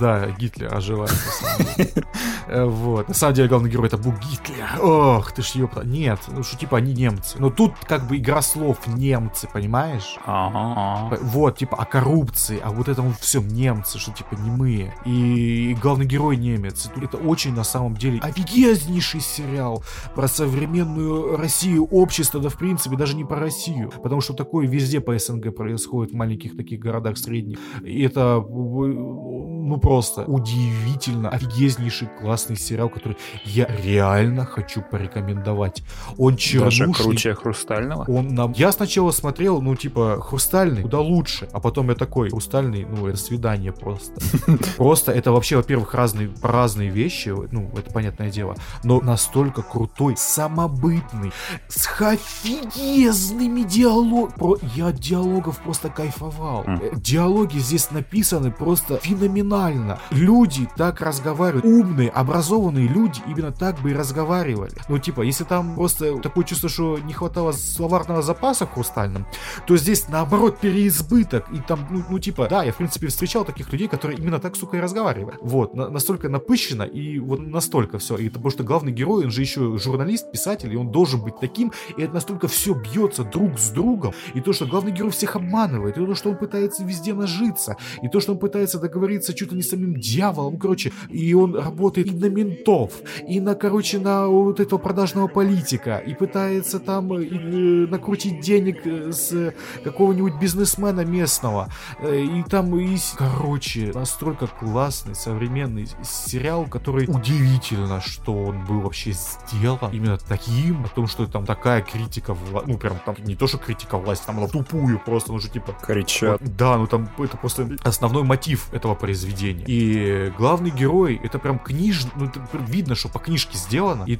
Да, Гитлер деле. Э, вот. На самом деле, главный герой это был Гитлер. Ох, ты ж ёпта. Нет, ну что, типа, они немцы. Но тут как бы игра слов немцы, понимаешь? Ага. Вот, типа, о коррупции, а вот этом всем немцы, что, типа, не мы. И главный герой немец. Это очень, на самом деле, офигеннейший сериал про современную Россию, общество, да, в принципе, даже не про Россию. Потому что такое везде по СНГ происходит, в маленьких таких городах средних. И это, ну, просто удивительно, офигеннейший классный сериал, который я реально хочу порекомендовать. Он чернушный. Даже круче Хрустального? Он нам... Я сначала смотрел, ну, типа, Хрустальный куда лучше, а потом я такой, Хрустальный, ну, это свидание просто. Просто это вообще, во-первых, разные, разные вещи, ну, это понятное дело, но настолько крутой, самобытный, с офигезными диалогами. Про... Я от диалогов просто кайфовал. Mm. Диалоги здесь написаны просто феноменально. Люди так разговаривают, умные, образованные люди именно так бы и разговаривали. Ну, типа, если там просто такое чувство, что не хватало словарного запаса в хрустальном, то здесь наоборот переизбыток. И там, ну, ну типа, да, я в принципе встречал таких людей, которые именно так, сука, и разговаривают. Вот, на, настолько напыщенно и вот настолько все. И потому что главный герой, он же еще журналист, писатель, и он должен быть таким, и это настолько все бьется друг с другом. И то, что главный герой всех обманывает, и то, что он пытается везде нажиться, и то, что он пытается договориться чуть ли не с самим дьяволом, короче, и он работает и на ментов, и на, короче, на вот этого продажного политика, и пытается там и, и, накрутить денег э, с какого-нибудь бизнесмена местного, э, и там, и, короче, настолько классный современный сериал, который удивительно, что он был вообще сделан именно таким, о том, что там такая критика, вла... ну прям там не то, что критика власти, там она тупую просто, ну же типа... Кричат. Да, ну там это просто основной мотив этого произведения. И главный герой, это прям книж, ну это видно, что по книжке сделано, и,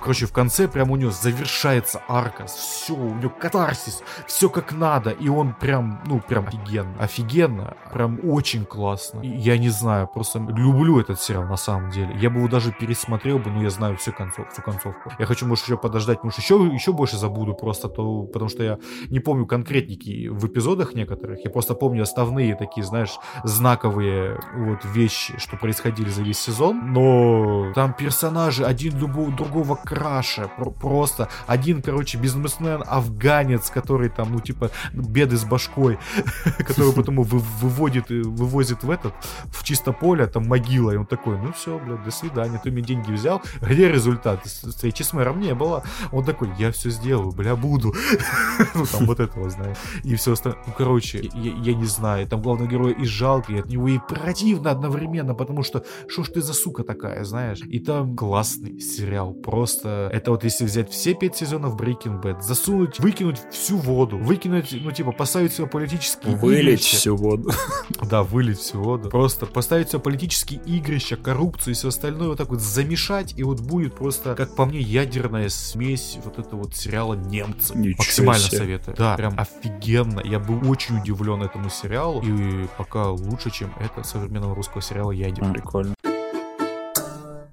короче, в конце прям у него завершается арка, все, у него катарсис, все как надо, и он прям, ну, прям офигенно, офигенно, прям очень классно. Я не знаю, просто люблю этот сериал на самом деле. Я бы его даже пересмотрел бы, но я знаю всю, концов, всю концовку. Я хочу, может, еще подождать, может, еще, еще больше забуду просто, то, потому что я не помню конкретники в эпизодах некоторых, я просто помню основные такие, знаешь, знаковые вот вещи, что происходили за весь сезон, но там персонажи один любого другого краше, просто один, короче, бизнесмен афганец, который там, ну, типа, беды с башкой, который потом выводит, вывозит в этот, в чисто поле, там могила, и он такой, ну все, блядь, до свидания, ты мне деньги взял, где результат? Встречи с мэром не было. Он такой, я все сделаю, бля, буду. ну, там вот этого, знаешь. И все остальное. Ну, короче, я, не знаю, там главный герой и жалко, от него и противно одновременно, потому что, что ж ты за сука такая, знаешь? И там классный сериал, просто, это вот если взять все пять сезонов Breaking Bad, засунуть, выкинуть всю воду, выкинуть, ну, типа, поставить все политические Вылить всю воду. Да, вылить всю воду. Просто поставить все политические игрища, коррупцию и все остальное вот так вот замешать, и вот будет просто, как по мне, ядерная смесь вот этого вот сериала «Немцы». Ничего Максимально себе. советую. Да, прям офигенно. Я был очень удивлен этому сериалу, и пока лучше, чем это современного русского сериала «Ядер». Прикольно.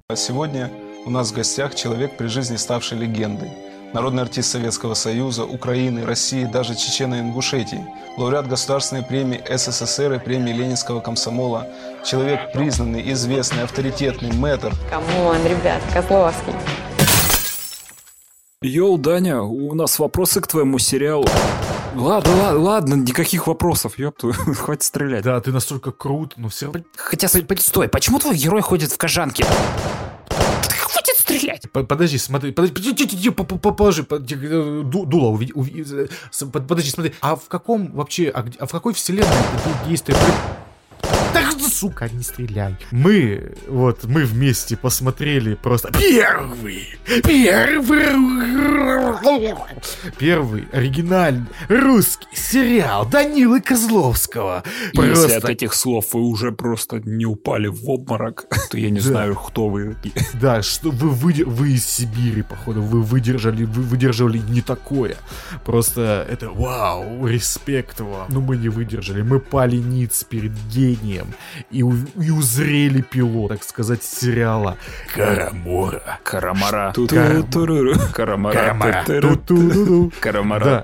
А Сегодня у нас в гостях человек при жизни ставший легендой. Народный артист Советского Союза, Украины, России, даже Чечены и Ингушетии. Лауреат Государственной премии СССР и премии Ленинского комсомола. Человек признанный, известный, авторитетный, мэтр. Come on, ребят, Козловский. Йоу, Даня, у нас вопросы к твоему сериалу. Ладно, ладно, ладно, никаких вопросов, ёпту, хватит стрелять. Да, ты настолько крут, но все равно... Хотя, стой, стой, почему твой герой ходит в кожанке? Подожди, смотри, подожди, подожди, подожди, по- по- по- положи, по- э, ду- дуло, э, подожди, смотри, а в каком вообще, а, а в какой вселенной действие? Так, сука, не стреляй. Мы, вот, мы вместе посмотрели просто первый, первый, первый оригинальный русский сериал Данилы Козловского. Если от этих слов вы уже просто не упали в обморок, то я не Да. знаю, кто вы. Да, что вы, выдер- вы из Сибири, походу, вы выдержали, вы выдерживали не такое. Просто это вау, респект вам. Но мы не выдержали, мы пали ниц перед гением и, у- и узрели пилот, так сказать, сериала Карамора. Карамара. Карам- Ту-ту-туруру. Карамара. Карамара.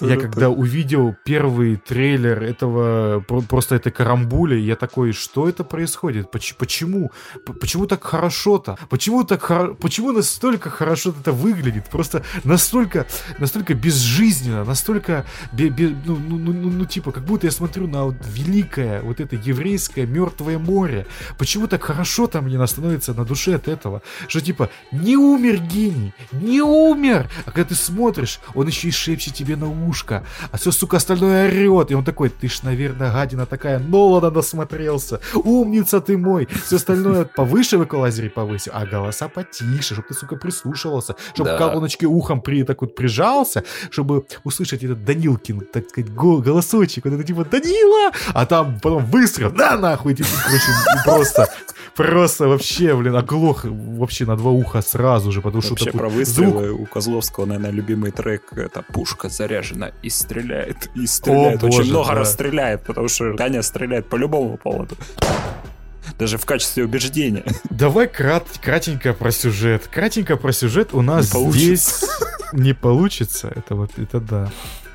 Я когда увидел первый трейлер этого, про- просто этой карамбули, я такой, что это происходит? Поч- Почему? Почему так хорошо-то? Почему так хоро- Почему настолько хорошо это выглядит? Просто настолько, настолько безжизненно, настолько, ну, ну, ну, ну, ну, типа, как будто я смотрю на вот великое, вот это еврейское мертвое море. Почему так хорошо-то мне становится на душе от этого? Что типа, не умер гений, не умер! А когда ты смотришь, он еще и шепчет тебе на ушко, а все, сука, остальное орет. И он такой, ты ж, наверное, гадина такая, Нолана насмотрелся, умница ты мой. Все остальное повыше в эквалайзере повысил, а голоса потише, чтобы ты, сука, прислушивался, чтобы Да. колоночки ухом при, так вот прижался, чтобы услышать этот Данилкин, так сказать, го- голосочек, вот это типа Данила, а там потом выстрел, да нахуй, типа, короче, просто, просто вообще, блин, оглох вообще на два уха сразу же, потому что Вообще такой про звук выстрелы у Козловского, наверное, любимый трек это «Пушка заряжена и стреляет, и стреляет». О, Очень боже, много да. раз стреляет, потому что Даня стреляет по любому поводу. Даже в качестве убеждения. Давай крат, кратенько про сюжет. Кратенько про сюжет у нас Не здесь не получится. Это вот, это да.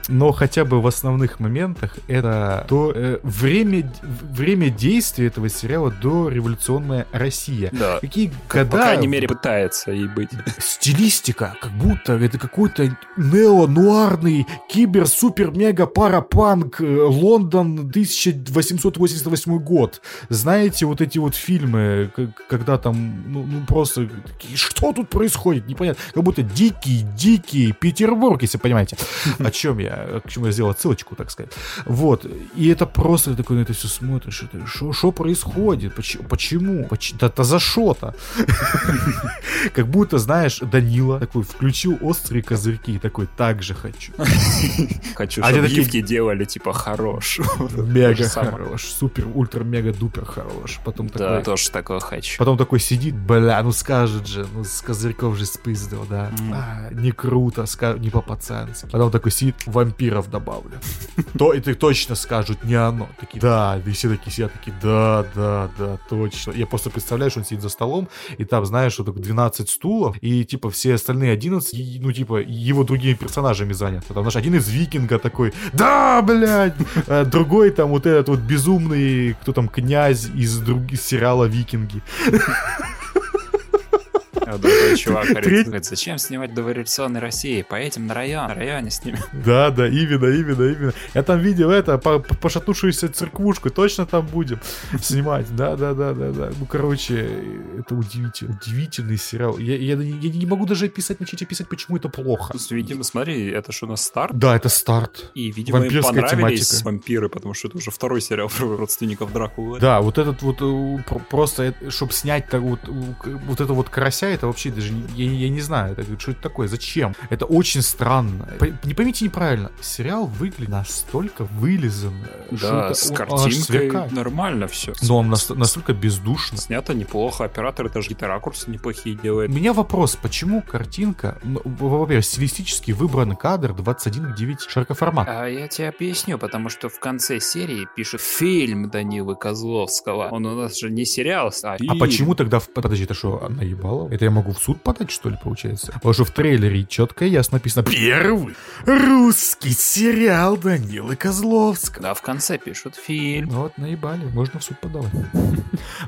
Но хотя бы в основных моментах это то э, время, время действия этого сериала до революционная Россия. Да. Какие По года... крайней мере, пытается и быть. стилистика, как будто это какой-то нео-нуарный кибер-супер-мега-парапанк э, Лондон 1888 год. Знаете, вот эти вот фильмы, когда там, ну, ну, просто, что тут происходит, непонятно. Как будто дикий-дикий Петербург, если понимаете, о чем я. Я, к чему я сделал отсылочку, так сказать. Вот, и это просто ты такой на это все смотришь, это что происходит, почему, почему, Поч- да, да за что-то. Как будто, знаешь, Данила такой включил острые козырьки такой, так же хочу. Хочу, А чтобы гифки делали, типа, хорош. Мега хорош, супер, ультра, мега, дупер хорош. Потом Да, такой, тоже такое хочу. Потом такой сидит, бля, ну скажет же, ну с козырьков же спиздил, да. А, не круто, не по-пацански. Потом такой сидит, вампиров добавлю. То это точно скажут, не оно. Такие, да, и все такие сидят, такие, да, да, да, точно. Я просто представляю, что он сидит за столом, и там, знаешь, что так 12 стулов, и типа все остальные 11, и, ну типа его другими персонажами заняты. Там, знаешь, один из викинга такой, да, блядь, А другой там вот этот вот безумный, кто там, князь из, друг... из сериала «Викинги». Другой чувак говорит, зачем снимать дореволюционной России? Поедем на район, на районе снимем. Да, да, именно, именно, именно. Я там видел это, по- по- пошатнувшуюся церквушку, точно там будем снимать. Да, да, да, да, да. Ну, короче, это удивительно, удивительный сериал. Я, я, я не могу даже описать, начать описать, почему это плохо. Видимо, смотри, это что у нас старт? Да, это старт. И, видимо, им Вампирская понравились тематика. вампиры, потому что это уже второй сериал про родственников Дракулы. Да, вот этот вот э, про- просто, чтобы снять так вот, э, вот это вот карася, это вообще даже, я, я не знаю, это, что это такое, зачем? Это очень странно. По- Не поймите неправильно, сериал выглядит настолько вылизанно, что Да, это- с он картинкой нормально все. Но он нас- настолько бездушно. Снято неплохо, оператор даже какие-то ракурсы неплохие У делает. меня вопрос, почему картинка, ну, во-первых, стилистически выбран кадр 21 к 9 широкоформат. А я тебе объясню, потому что в конце серии пишет фильм Данилы Козловского. Он у нас же не сериал, а А фильм. почему тогда... Подожди, это что, наебало? Это я могу в суд подать, что ли, получается? Потому что в трейлере четко и ясно написано «Первый русский сериал Данилы Козловского». Да, в конце пишут фильм. Вот, наебали, можно в суд подавать.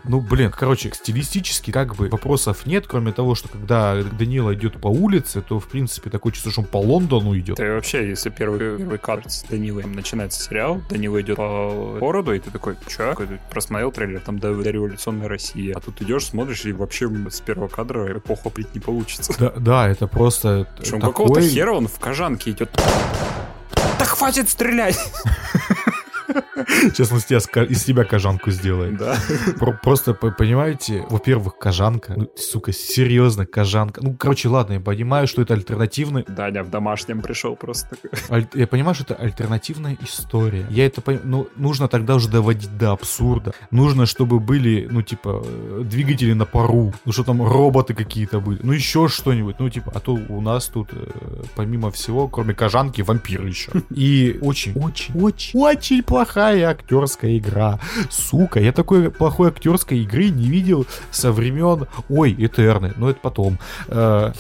Ну, блин, короче, стилистически как бы вопросов нет, кроме того, что когда Данила идет по улице, то, в принципе, такое чувство, что он по Лондону идет. Ты вообще, если первый, первый кадр с Данилой начинается сериал, Данила идет по городу, и ты такой, чё? Просмотрел трейлер, там до, до революционной России. А тут идешь, смотришь, и вообще с первого кадра эпоху плить не получится. Да, да, это просто Причем такой... какого-то хера он в кожанке идет. Да хватит стрелять! Сейчас он из тебя, кожанку сделает. Да. Про- Просто, по- понимаете, во-первых, кожанка, ну, сука, серьезно, кожанка. Ну, короче, ладно, я понимаю, что это альтернативный... Даня в домашнем пришел просто такой. Я понимаю, что это альтернативная история. Я это понимаю, ну, нужно тогда уже доводить до абсурда. Нужно, чтобы были, ну, типа, э, двигатели на пару. Ну, что там, роботы какие-то были. Ну, еще что-нибудь. Ну, типа, а то у нас тут, э, помимо всего, кроме кожанки, вампиры еще. И очень, очень, очень, очень плохая актерская игра. Сука, я такой плохой актерской игры не видел со времен... Ой, Этерны, но это потом. Э,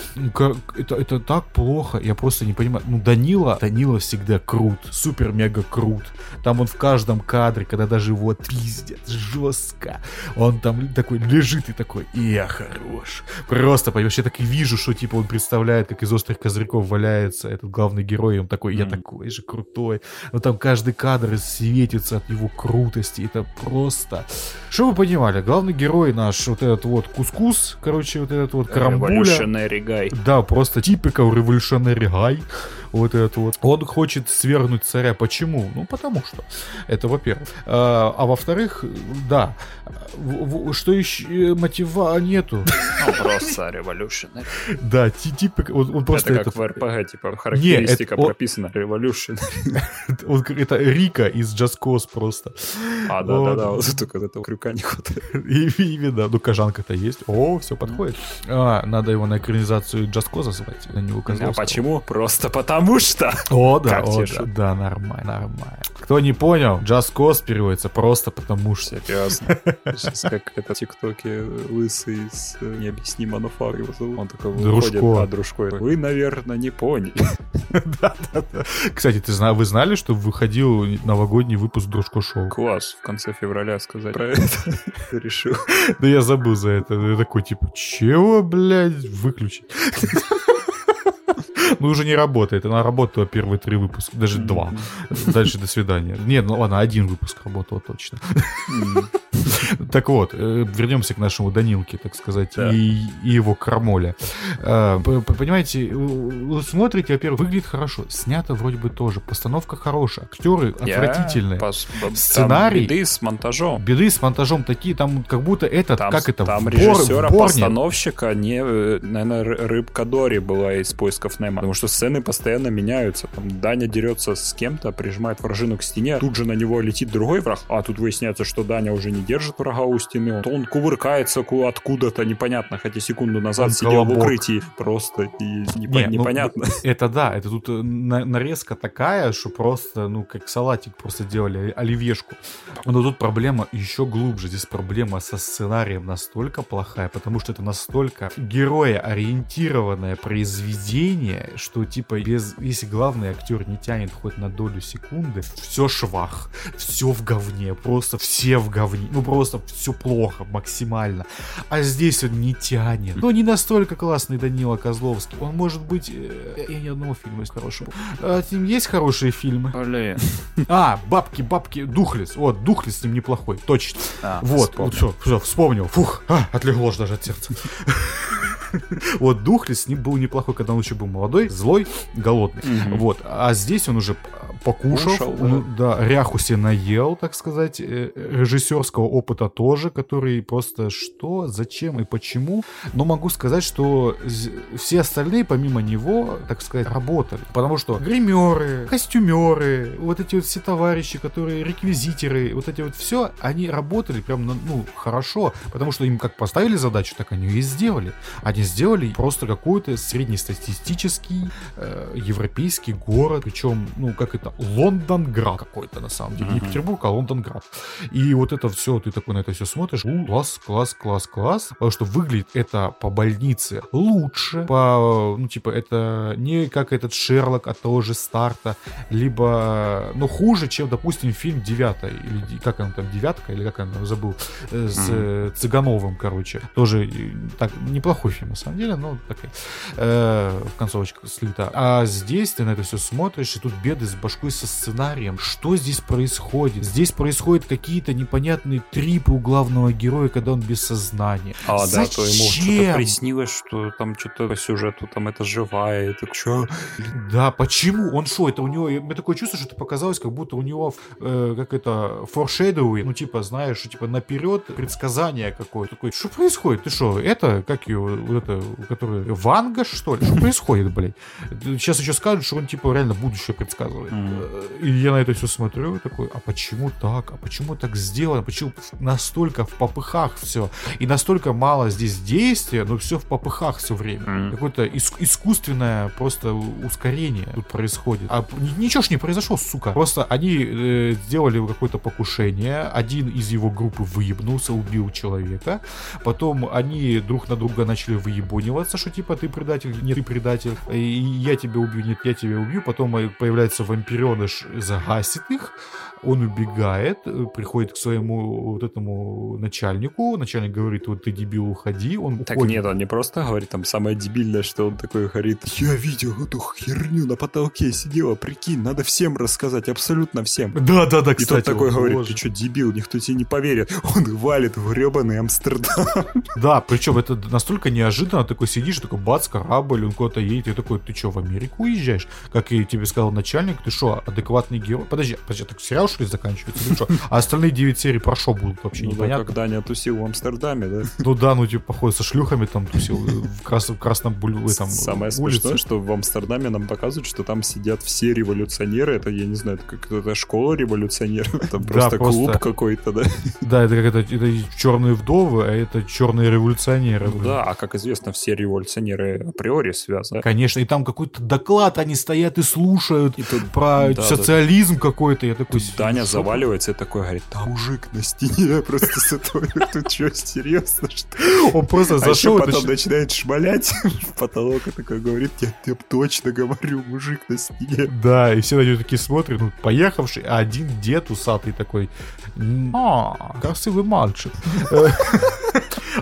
это, это так плохо, я просто не понимаю. Ну, Данила, Данила всегда крут, супер-мега крут. Там он в каждом кадре, когда даже его пиздят жестко, он там такой лежит и такой, я хорош. Просто, понимаешь, я так и вижу, что типа он представляет, как из острых козырьков валяется этот главный герой, и он такой, я такой же крутой. Но там каждый кадр светится от его крутости. Это просто... Что вы понимали? Главный герой наш, вот этот вот кускус, короче, вот этот вот карамбуля. Revolutionary guy. Да, просто типикал революционный гай. Вот этот вот. Он хочет свергнуть царя. Почему? Ну, потому что. Это во-первых. А, а во-вторых, да. Что еще? Мотива нету. Ну, просто Revolutionary. Да, ти- типик. Он, он просто это как этот- в РПГ, типа, характеристика это- о- прописана. Он как- это Рика из Just Cause просто. А, да-да-да, вот только этого крюка не хватает. Именно, ну кожанка-то есть. О, все подходит. А, надо его на экранизацию Just Cause звать, на него А Козловского. почему? Просто потому что. О, да, Как о, да, да, нормально, нормально. Кто не понял, Just Cause переводится просто потому что. Серьезно. Сейчас как это в ТикТоке лысый с э, необъяснимо фар его зовут. Он такой выходит, Дружко. а Дружко. Вы, наверное, не поняли. Кстати, ты зна- вы знали, что выходил новогодний выпуск Дружко Шоу? Класс, в конце февраля сказать про это. Решил. Да я забыл за это. Я такой, типа, чего, блядь, выключить? Ну, уже не работает. Она работала первые три выпуска, даже два. Дальше до свидания. Нет, ну ладно, один выпуск работал точно. Так вот, э, вернемся к нашему Данилке, так сказать, и, и его крамоле. П- п- Понимаете, вы смотрите, во-первых, выглядит хорошо, снято вроде бы тоже, постановка хорошая, актеры отвратительные. Сценарий- беды с монтажом. Беды с монтажом такие, там как будто этот, Там, как это, там в Бор- режиссера, в Борне. постановщика, не, э, наверное, Ры- рыбка Дори была из поисков Немо. Потому что сцены постоянно меняются. Там Даня дерется с кем-то, прижимает вражину к стене, тут же на него летит другой враг, а тут выясняется, что Даня уже не держит врага у стены. То он кувыркается ку- откуда-то, непонятно, хотя секунду назад Он сидел в колобок. укрытии. Просто и непо- Не, ну, непонятно. Это да, это тут э, на- нарезка такая, что просто, ну, как салатик просто делали, оливьешку. Но тут проблема еще глубже. Здесь проблема со сценарием настолько плохая, потому что это настолько героя-ориентированное произведение, что, типа, без, если главный актер не тянет хоть на долю секунды, все швах, все в говне, просто все в говне, ну, просто все плохо максимально. А здесь он не тянет. Но не настолько классный Данила Козловский. Он может быть... э, Я ни одного фильма из хорошего. А с ним есть хорошие фильмы? Блин. А, бабки, бабки, Духлес. Вот, Духлес с ним неплохой, точно. А, вот, вспомнил. вот все, все, вспомнил. Фух, а, отлегло даже от сердца. Вот Духлес с ним был неплохой, когда он еще был молодой, злой, голодный. Вот, а здесь он уже покушал, Кушал, да. ну, да, ряху себе наел, так сказать, э, режиссерского опыта тоже, который просто что, зачем и почему. Но могу сказать, что все остальные, помимо него, так сказать, работали. Потому что гримеры, костюмеры, вот эти вот все товарищи, которые реквизитеры, вот эти вот все, они работали прям, на- ну, хорошо, потому что им как поставили задачу, так они ее и сделали. Они сделали просто какой-то среднестатистический э, европейский город, причем, ну, как это, Лондонград какой-то, на самом деле. Не Мгм. Петербург, а Лондонград. И вот это все, ты такой на это все смотришь, у, класс, класс, класс, класс, потому что выглядит это по больнице лучше, по, ну, типа, это не как этот Шерлок от того же старта, либо, ну, хуже, чем, допустим, фильм «Девятая», или как он там, «Девятка», или как он там, забыл, э, с э, Цыгановым, короче. Тоже, э, так, неплохой фильм, на самом деле, но такая, э, в концовочках слита. А здесь ты на это все смотришь, и тут беды с башкой со сценарием. Что здесь происходит? Здесь происходят какие-то непонятные трипы у главного героя, когда он без сознания. А, да, то ему что-то Зачем? приснилось, что там что-то по сюжету там это живая. Так, чё? Да, почему? Он что, это у него... Мне такое чувство, что это показалось, как будто у него, э, как это, foreshadowing, ну, типа, знаешь, типа, наперед предсказание какое-то. Такой, что происходит? Ты что, это, как ее, вот это, который, Ванга, что ли? Что происходит, блядь? Сейчас еще скажут, что он, типа, реально будущее предсказывает. Мгм. И я на это все смотрю и такой, а почему так? А почему так сделано? Почему настолько в попыхах все? И настолько мало здесь действия, но все в попыхах все время. Мгм. Какое-то ис- искусственное просто ускорение тут происходит. А ни- ничего ж не произошло, сука. Просто они э, сделали какое-то покушение, один из его группы выебнулся, убил человека, потом они друг на друга начали выебониваться, что типа ты предатель, не ты предатель, и я тебя убью, нет, я тебя убью, потом э, появляется вампиреныш, загасит их, он убегает, э, приходит к своему вот этому начальнику, начальник говорит, вот ты дебил, уходи, он Так уходит. нет, он не просто говорит, там самое дебильное, что он такой говорит, я видел эту херню на потолке сидела, прикинь, надо всем рассказать, абсолютно всем. Да, да, да, И кстати. тот такой вот, говорит, боже. ты что, дебил, никто тебе не поверит. Он валит в гребаный Амстердам. Да, причем это настолько неожиданно, такой сидишь, такой бац, корабль, он куда-то едет, и такой, ты что, в Америку уезжаешь? Как и тебе сказал начальник, ты что, адекватный герой? Подожди, подожди, так сериал что ли заканчивается? или что? А остальные 9 серий про что будут вообще Ну да, непонятно? как Даня тусил в Амстердаме, да? Ну да, ну типа, походу, со шлюхами там тусил э, в красном, красном буль- э, там, Самое улице. смешное, что в Амстердаме нам показывают, что там сидят все революционеры. Это, я не знаю, это как это школа революционеров. Это просто просто- клуб какой-то, да? Да, это как это, это черные вдовы, а это черные революционеры. Ну да, а как известно, все революционеры априори связаны. Конечно, и там какой-то доклад, они стоят и слушают И тут про да, социализм какой-то. Я такой, Даня «Шо заваливается и такой говорит, там мужик на стене просто с этого. Тут что, серьезно, Он просто А зашел потом нач- начинает шмалять в потолок и такой говорит, я тебе точно говорю, мужик на стене. Да, и все на него такие смотрят, ну, поехавший, а один дед усатый такой, «М, а, красивый мальчик.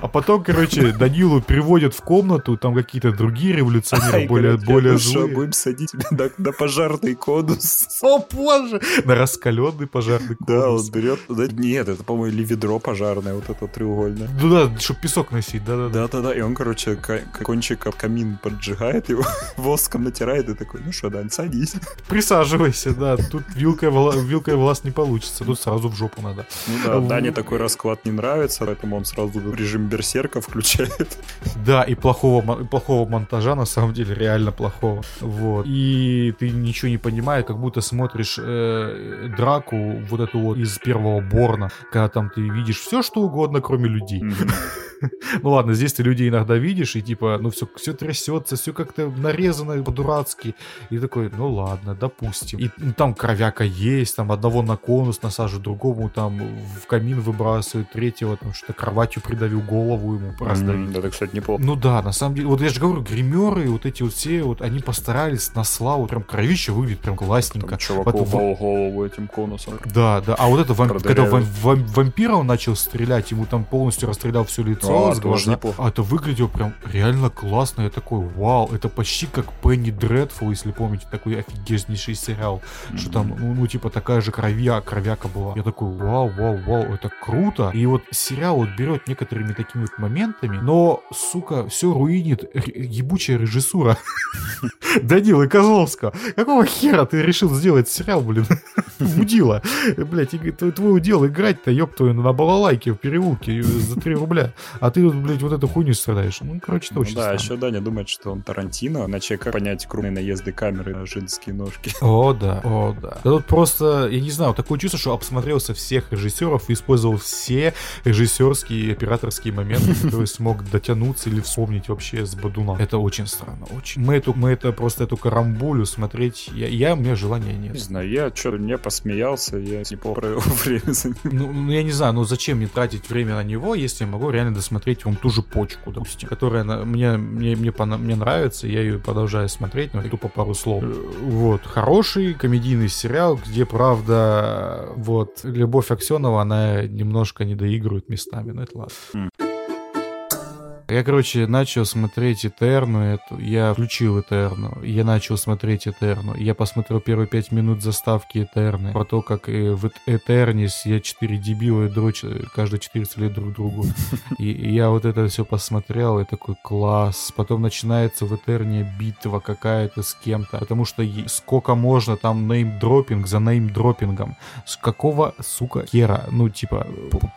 А потом, короче, Данилу переводят в комнату, там какие-то другие революционеры, более, более Что, злые. будем садить тебя на, на пожарный конус? О, боже! На раскаленный пожарный Да, он конус. берет... да, Нет, это, по-моему, или ведро пожарное, вот это треугольное. Ну да, чтобы песок носить, да-да-да. Да-да-да, и он, короче, кончик об камин поджигает его, воском натирает и такой, ну что, Дань, садись. Присаживайся, да. Тут вилкой, в ла- вилкой в глаз не получится, тут сразу в жопу надо. Ну да. Дане такой расклад не нравится, поэтому он сразу режим берсерка включает. Да, и плохого, мо- плохого монтажа, на самом деле, реально плохого. Вот. И ты ничего не понимаешь, как будто смотришь э, драку вот эту вот из первого Борна, когда там ты видишь все, что угодно, кроме людей. Ну ладно, здесь ты людей иногда видишь, и типа, ну все, все трясется, все как-то нарезано по-дурацки. И такой, ну ладно, допустим. И ну, там кровяка есть, там одного на конус насаживают, другому там в камин выбрасывают, третьего там что-то кроватью придавил голову ему раздавить. Да, это, кстати, неплохо. Ну да, на самом деле, вот я же говорю, гримеры, вот эти вот все, вот они постарались на славу, прям кровище выглядит прям классненько. Там чуваку упал голову этим конусом. Да, да. А вот это, вамп- когда вам- вам- вампира он начал стрелять, ему там полностью расстрелял все лицо, А, с тоже неплохо. А это выглядело прям реально классно. Я такой, вау, это почти как Пенни Дредфул, если помните, такой офигеннейший сериал. Что там, ну, ну, типа такая же кровья, кровяка была. Я такой, вау, вау, вау, это круто. И вот сериал вот берет некоторыми такими вот моментами, но, сука, все руинит ебучая режиссура. Данила Козловского. Какого хера ты решил сделать сериал, блин? Мудила. Блять, твой, твой удел играть-то, ёб твою, на балалайке в переулке за 3 рубля. А ты, блядь, вот эту хуйню страдаешь. Ну, короче, это Ну очень да, странно. еще Даня думает, что он Тарантино, иначе как понять крупные наезды камеры на женские ножки. О, да, о, да. Да тут просто, я не знаю, такое чувство, что обсмотрелся всех режиссеров и использовал все режиссерские и операторские моменты, которые смог дотянуться или вспомнить вообще с Бадуна. Это очень странно, очень. Мы эту, мы это просто эту карамбулю смотреть, я, я у меня желания Не нет. знаю, я что-то не посмеялся, я неплохо провел время. Ну, ну, я не знаю, ну зачем мне тратить время на него, если я могу реально досмотреть вам ту же почку, допустим, которая на- мне, мне, мне, пона- мне нравится, я ее продолжаю смотреть, но тупо пару слов. Э, Вот, хороший комедийный сериал, где, правда, вот, Любовь Аксенова, она немножко не доигрывает местами, но это ладно. Я, короче, начал смотреть Этерну эту. Я включил Этерну. Я начал смотреть Этерну. Я посмотрел первые пять минут заставки Этерны. Про то, как э, в Эт- Этернис я четыре дебила и дрочь каждые 14 лет друг другу. И, я вот это все посмотрел, и такой класс. Потом начинается в Этерне битва какая-то с кем-то. Потому что сколько можно там неймдропинг за неймдропингом. С какого, сука, хера? Ну, типа,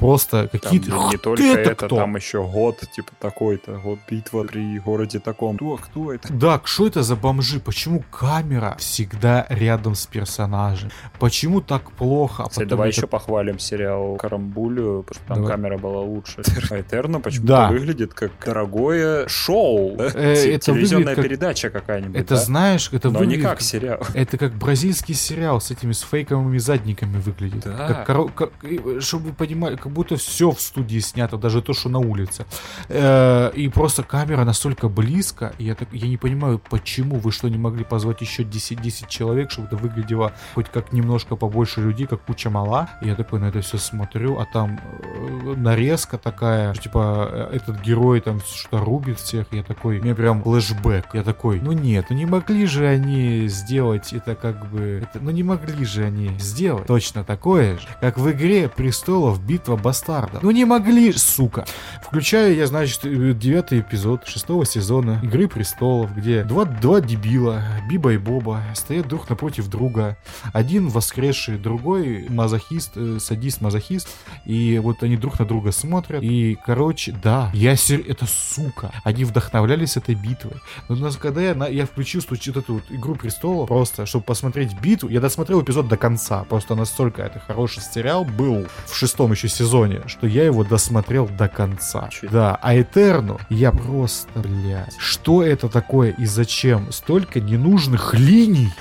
просто какие-то... не, не «Ты только это это, кто?» там еще год, типа такой-то, год битва при городе таком. Кто, кто это? Да, что это за бомжи? Почему камера всегда рядом с персонажем? Почему так плохо? А Кстати, давай это- еще похвалим сериал Карамбулю, потому что там Давай. камера была лучше. А Этерно почему-то Да. выглядит как дорогое шоу. Э, это Телевизионная как- передача какая-нибудь. Это да? знаешь, это Но не как сериал. Это как бразильский сериал с этими с фейковыми задниками выглядит. Да. Как, как- чтобы вы понимали, как будто все в студии снято, даже то, что на улице. Э, и просто камера настолько близко, я, так, я не понимаю, почему вы что, не могли позвать еще 10, 10 человек, чтобы это выглядело хоть как немножко побольше людей, как куча мала. И я такой на это все смотрю, а там э, нарезка такая, что, типа э, этот герой там что-то рубит всех. Я такой, мне прям флешбэк. Я такой, ну нет, ну не могли же они сделать это как бы, это, ну не могли же они сделать точно такое же, как в игре престолов битва бастардов. Ну не могли, сука. Включаю я, значит, э, девятый эпизод шестого сезона Игры престолов, где два, два дебила, Биба и Боба, стоят друг напротив друга. Один воскресший, другой мазохист, э, садист-мазохист. И вот они друг на друга смотрят. И, короче, да, я сер... это сука. Они вдохновлялись этой битвой. Но нас, когда я, на- я включил вот эту вот Игру престолов, просто, чтобы посмотреть битву, я досмотрел эпизод до конца. Просто настолько это хороший сериал был в шестом еще сезоне, что я его досмотрел до конца. Чуть. Да, а Этерну я просто, блядь, что это такое и зачем? Столько ненужных линий,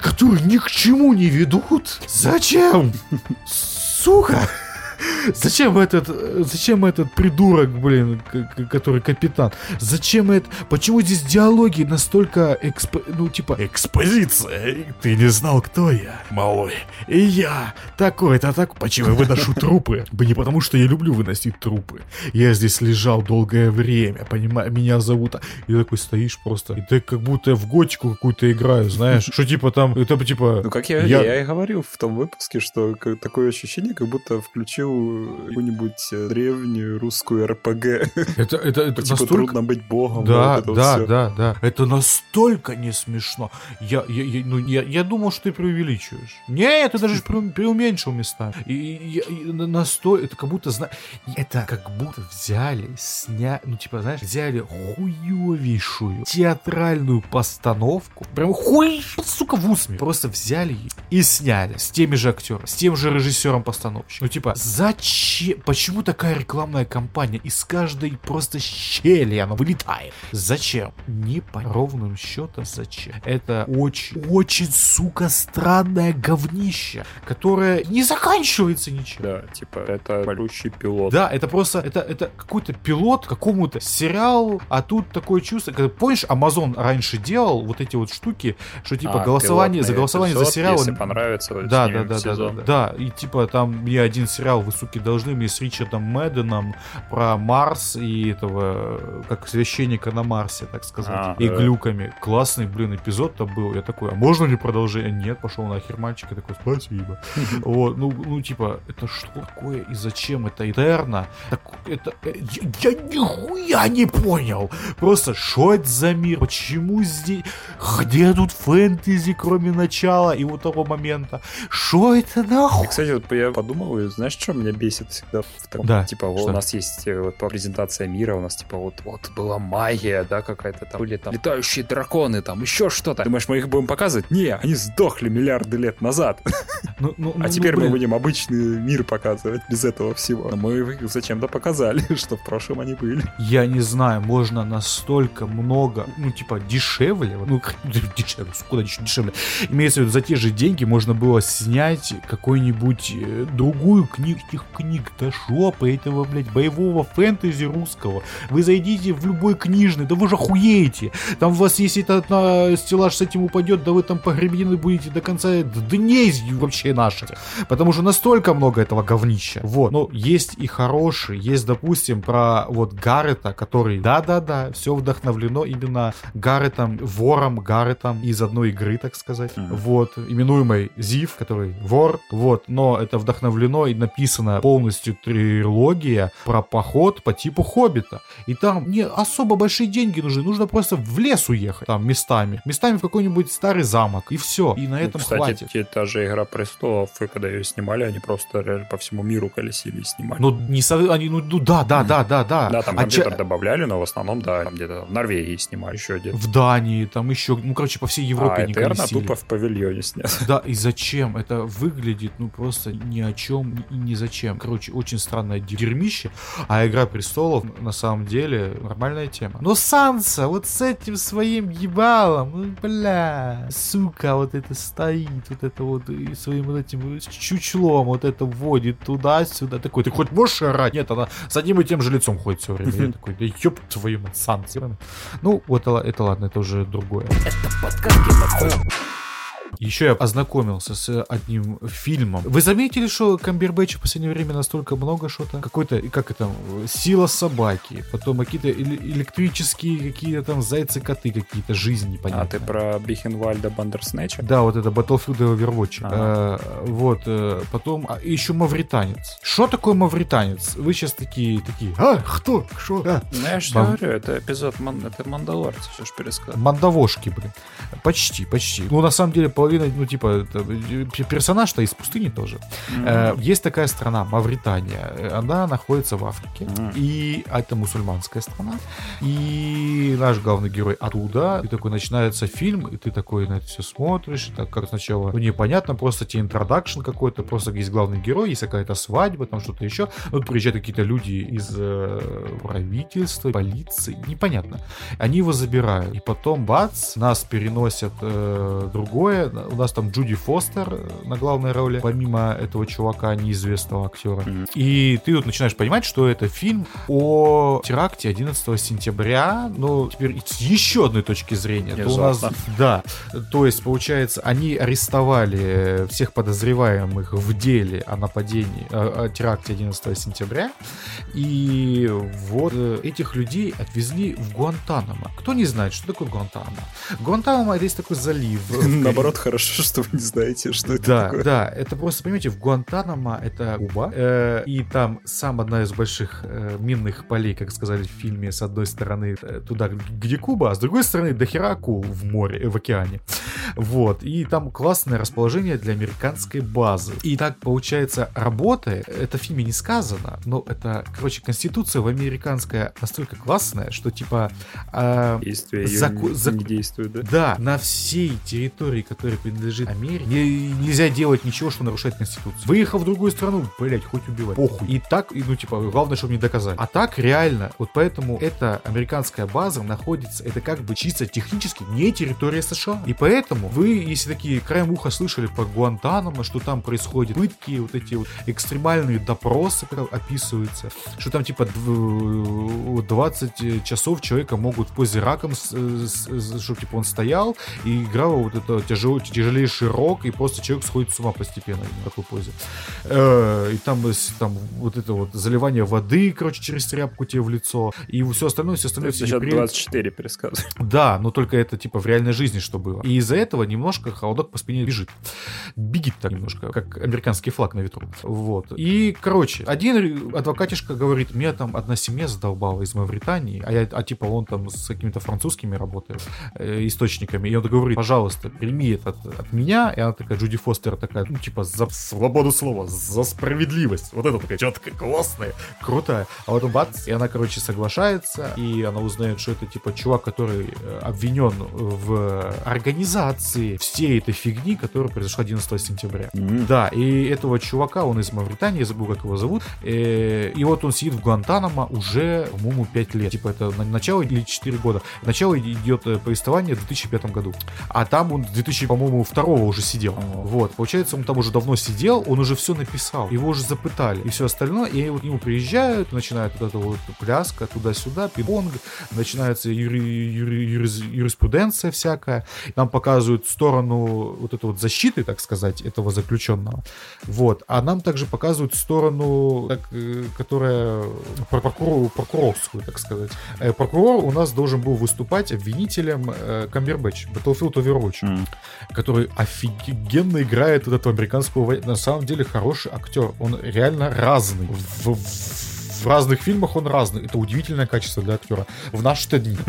которые ни к чему не ведут? Зачем? Сука! Зачем этот, зачем этот придурок, блин, который капитан? Зачем это? Почему здесь диалоги настолько, экспо- ну, типа, экспозиция? Ты не знал, кто я, малой. И я такой-то так. Почему я выношу трупы? Да Не потому, что я люблю выносить трупы. Я здесь лежал долгое время, понимаешь? Меня зовут... И такой стоишь просто. И ты как будто я в готику какую-то играю, знаешь? Что типа там, это типа... Ну, как я, я... и говорил в том выпуске, что такое ощущение, как будто включил какую-нибудь э, древнюю русскую РПГ. Это, это, это Типа настолько... трудно быть богом. Да, вот да, всё. да, да. Это настолько не смешно. Я, я, я, ну, я, я думал, что ты преувеличиваешь. Нет, ты даже преу- преуменьшил места. И, и, и, и на- насто... Это как будто, зна... Это как будто взяли, сня... Ну, типа, знаешь, взяли хуевейшую театральную постановку. Прям хуй, сука, в усме. Просто взяли и сняли с теми же актерами, с тем же режиссером-постановщиком. Ну, типа, зачем? Почему такая рекламная кампания? Из каждой просто щели она вылетает. Зачем? Не по ровным счетом зачем. Это очень, очень, сука, странное говнище, которое не заканчивается ничем. Да, типа, это большущий пилот. Да, это просто, это, это какой-то пилот какому-то сериалу, а тут такое чувство, когда, помнишь, Amazon раньше делал вот эти вот штуки, что типа А, голосование, за голосование за эпизод, сериал... Если понравится, Да, да, да, да, да, да, да. И типа там мне один сериал вы, суки, должны мне с Ричардом Мэдденом про Марс и этого, как священника на Марсе, так сказать, А, и да. глюками. Классный, блин, эпизод там был. Я такой, а можно ли продолжение? Нет, пошел нахер мальчик. Я такой, спасибо. Вот, ну, ну, типа, это что такое и зачем это Этерна? Это, э, я, я нихуя не понял. Просто, что это за мир? Почему здесь? Где тут фэнтези, кроме начала и вот того момента? Что это И, нахуй? кстати, вот я подумал, и знаешь, что меня бесит всегда? В таком, Да, Типа, вот что? у нас есть э, вот, презентация мира, у нас, типа, вот, вот была магия, да, какая-то там, были там летающие драконы, там, еще что-то. Думаешь, мы их будем показывать? Не, они сдохли миллиарды лет назад. Ну, ну, А ну, теперь ну, мы будем обычный мир показывать без этого всего. Но мы их зачем-то показали, что в прошлом они были. Я не знаю, можно настолько много, ну, типа, дешевле, ну, дешевле, куда еще дешевле, имеется в виду, за те же деньги можно было снять какую-нибудь э, другую книгу, этих книг до шопа этого, блядь, боевого фэнтези русского. Вы зайдите в любой книжный, да вы же охуеете. Там у вас, если этот на стеллаж с этим упадет, да вы там погребены будете до конца дней вообще наших. Потому что настолько много этого говнища. Вот. Но есть и хорошие. Есть, допустим, про вот Гаррета, который, да-да-да, все вдохновлено именно Гарретом, вором Гарретом из одной игры, так сказать. Мгм. Вот. Именуемый Зив, который вор. Вот. Но это вдохновлено и написано полностью трилогия про поход по типу Хоббита. И там не особо большие деньги нужны. Нужно просто в лес уехать. Там местами. Местами в какой-нибудь старый замок. И все. И на этом Ну, Кстати, хватит. те- та же «Игра престолов», когда ее снимали, они просто реально по всему миру колесили и снимали. Ну, не со... они, ну, ну, да, да, да, да, да. да, там А компьютер ча- добавляли, но в основном, да, там где-то в Норвегии снимали еще где-то. В Дании, там еще, ну, короче, по всей Европе а Этерна колесили. тупо в павильоне снят. Да, и зачем? Это выглядит, ну, просто ни о чем и ни зачем. Короче, очень странное дерьмище. А Игра Престолов, на самом деле, нормальная тема. Но Санса вот с этим своим ебалом, ну, бля, сука, вот это стоит, вот это вот и своим вот этим чучлом вот это вводит туда-сюда. Такой, ты хоть можешь орать? Нет, она с одним и тем же лицом ходит все время. Я такой, да ёб твою мать, Санса. Ну, вот это, это ладно, это уже другое. Еще я ознакомился с одним фильмом. Вы заметили, что Камбербэтча в последнее время настолько много что-то? Какой-то, как это, сила собаки, потом какие-то эле- электрические какие-то там зайцы-коты какие-то, жизнь А непонятная. ты про Бихенвальда Бандерснэча? Да, вот это Battlefield и Overwatch. Э, вот, э, потом а, еще мавританец. Что такое мавританец? Вы сейчас такие, такие, а, кто? Что? А, Ну, я же Мав- говорю, это эпизод, это Мандалорца, все же пересказал. Мандавошки, блин. Почти, почти. Ну, на самом деле, половина, ну, типа, персонаж-то из пустыни тоже. Э, есть такая страна, Мавритания. Э, Она находится в Африке. Мгм. И это мусульманская страна. И наш главный герой оттуда. И такой начинается фильм, и ты такой на это все смотришь. и Так как сначала, ну, непонятно, просто тебе интродакшн какой-то, просто есть главный герой, есть какая-то свадьба, там что-то еще. Вот приезжают какие-то люди из э, правительства, полиции, непонятно. Они его забирают. И потом, бац, нас переносят э, другое, у нас там Джуди Фостер э, на главной роли, помимо этого чувака, неизвестного актера. И ты вот начинаешь понимать, что это фильм о теракте 11 сентября, но теперь с еще одной точки зрения. То у нас, да, то есть, получается, они арестовали всех подозреваемых в деле о нападении, о, о теракте 11 сентября, и вот э, этих людей отвезли в Гуантанамо. Кто не знает, что такое Гуантанамо? Гуантанамо это есть такой залив. Наоборот, хорошо, что вы не знаете, что это да, такое. да, это просто, понимаете, в Гуантанамо это Куба, э, и там сам одна из больших э, минных полей, как сказали в фильме, с одной стороны э, туда, где Куба, а с другой стороны дохера акул в море, э, в океане. Вот, и там классное расположение для американской базы. И так, получается, работает, это в фильме не сказано, но это, короче, конституция в американская настолько классная, что типа... э, Действие её Заку- не- зак- не действует, да? да, на всей территории, которая принадлежит Америке, не- нельзя делать ничего, что нарушает Конституцию. Выехав в другую страну, блять, хоть убивать. Похуй. И так, и, ну, типа, главное, чтобы не доказали. А так, реально, вот поэтому эта американская база находится, это как бы чисто технически не территория США. И поэтому вы, если такие краем уха слышали про Гуантанамо, что там происходят пытки, вот эти вот экстремальные допросы описываются, что там, типа, дв- 20 часов человека могут в позе раком, чтобы, типа, он стоял и играл вот это тяжел, тяжелейший рок, и просто человек сходит с ума постепенно в такой позе. Э, И там, с- там вот это вот заливание воды, короче, через тряпку тебе в лицо, и все остальное, все остальное, все за счет непри- 24 пересказывай. да, но только это типа в реальной жизни что было. И из-за этого немножко холодок по спине бежит. Бегит так немножко, как американский флаг на ветру. Вот. И, короче, один адвокатишка говорит, меня там одна семья задолбала из Мавритании, а, я, а типа он там с какими-то французскими работает, э, источниками, и он говорит, пожалуйста, прими это от, от меня, и она такая, Джуди Фостер такая, ну, типа, за свободу слова, за справедливость. Вот это такая, такая классная, крутая. А потом бац, и она, короче, соглашается, и она узнает, что это, типа, чувак, который э, обвинен в организации всей этой фигни, которая произошла 11 сентября. Да, и этого чувака, он из Мавритании, я забыл, как его зовут, э, и вот он сидит в Гуантанамо уже, по-моему, 5 лет. Типа, это на- начало или 4 года. Начало идет э, повествование в 2005 году. А там он в 2000, по-моему, второго уже сидел. Вот, получается, он там уже давно сидел, он уже все написал, его уже запытали и все остальное, и вот к нему приезжают, начинает вот эта вот пляска туда-сюда, пинг начинается юри- юри- юрис- юриспруденция всякая, нам показывают сторону вот этой вот защиты, так сказать, этого заключенного, вот, а нам также показывают сторону, так, э, которая про- прокурор- прокурорскую, так сказать. Э, Прокурор у нас должен был выступать обвинителем э, Камбербэтч, Battlefield Overwatch который офигенно играет вот этого американского На самом деле хороший актер. Он реально разный. В, в- в разных фильмах он разный. Это удивительное качество для актера. В наши-то дни.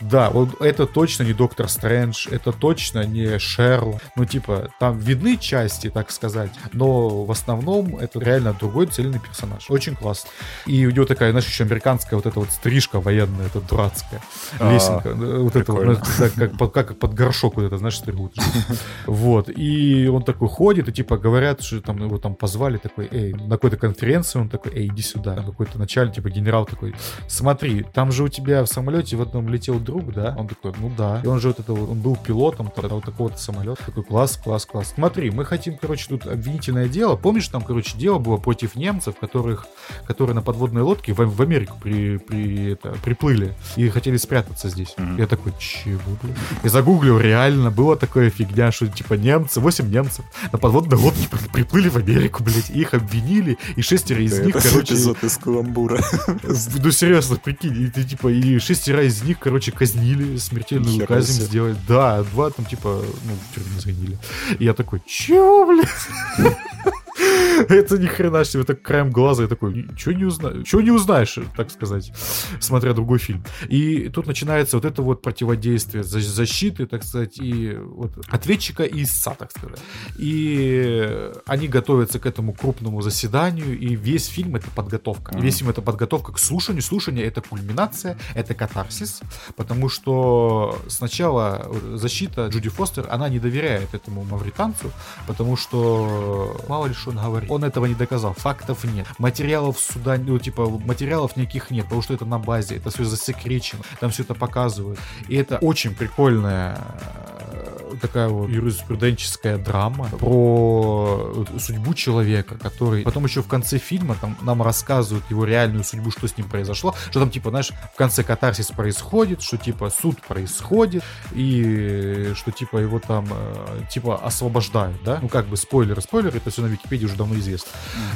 Да, вот это точно не Доктор Стрэндж, это точно не Шерл. Ну, типа, там видны части, так сказать, но в основном это реально другой цельный персонаж. Очень классно. И у него такая, знаешь, еще американская вот эта вот стрижка военная, эта дурацкая. А, Лесенка. Вот это вот, как под горшок вот это, знаешь, стригут. Вот. И он такой ходит, и типа говорят, что там его там позвали, такой, эй, на какой-то конференции, он такой, эй, иди сюда. Какой-то начальник, типа генерал такой, смотри, там же у тебя в самолете в одном летел друг, да? Он такой, ну да. И он же вот это, вот- он был пилотом там, вот такого-то самолета. Такой, класс, класс, класс. Смотри, мы хотим, короче, тут обвинительное дело. Помнишь, там, короче, дело было против немцев, которых, которые на подводной лодке в, в Америку при, при, это, приплыли и хотели спрятаться здесь. Я такой, чего, блин? И загуглил, реально, было такое фигня, что, типа, немцы, 8 немцев на подводной лодке при- приплыли в Америку, блядь, и их обвинили, и шестеро из них, короче... Каламбура. Ну, серьезно, прикинь, и ты, типа, и шестеро из них, короче, казнили, смертельную казнь сделали. Да, два там, типа, ну, в тюрьме загнили. И я такой, чего, блядь? Это ни хрена себе, так краем глаза, я такой, чего не узнаешь, чего не узнаешь, так сказать, смотря другой фильм. И тут начинается вот это вот противодействие за- защиты, так сказать, и вот ответчика и истца, так сказать. И они готовятся к этому крупному заседанию, и весь фильм это подготовка. И весь фильм это подготовка к слушанию. Слушание это кульминация, это катарсис, потому что сначала защита Джуди Фостер, она не доверяет этому мавританцу, потому что мало ли что он говорит. Он этого не доказал, фактов нет. Материалов суда, ну, типа, материалов никаких нет, потому что это на базе, это все засекречено, там все это показывают. И это очень прикольная э, такая вот юриспруденческая драма про судьбу человека, который потом еще в конце фильма там нам рассказывают его реальную судьбу, что с ним произошло, что там типа, знаешь, в конце катарсис происходит, что типа суд происходит, и что типа его там э, типа освобождают, да? Ну как бы спойлеры, спойлеры, это все на Википедии уже давно известно.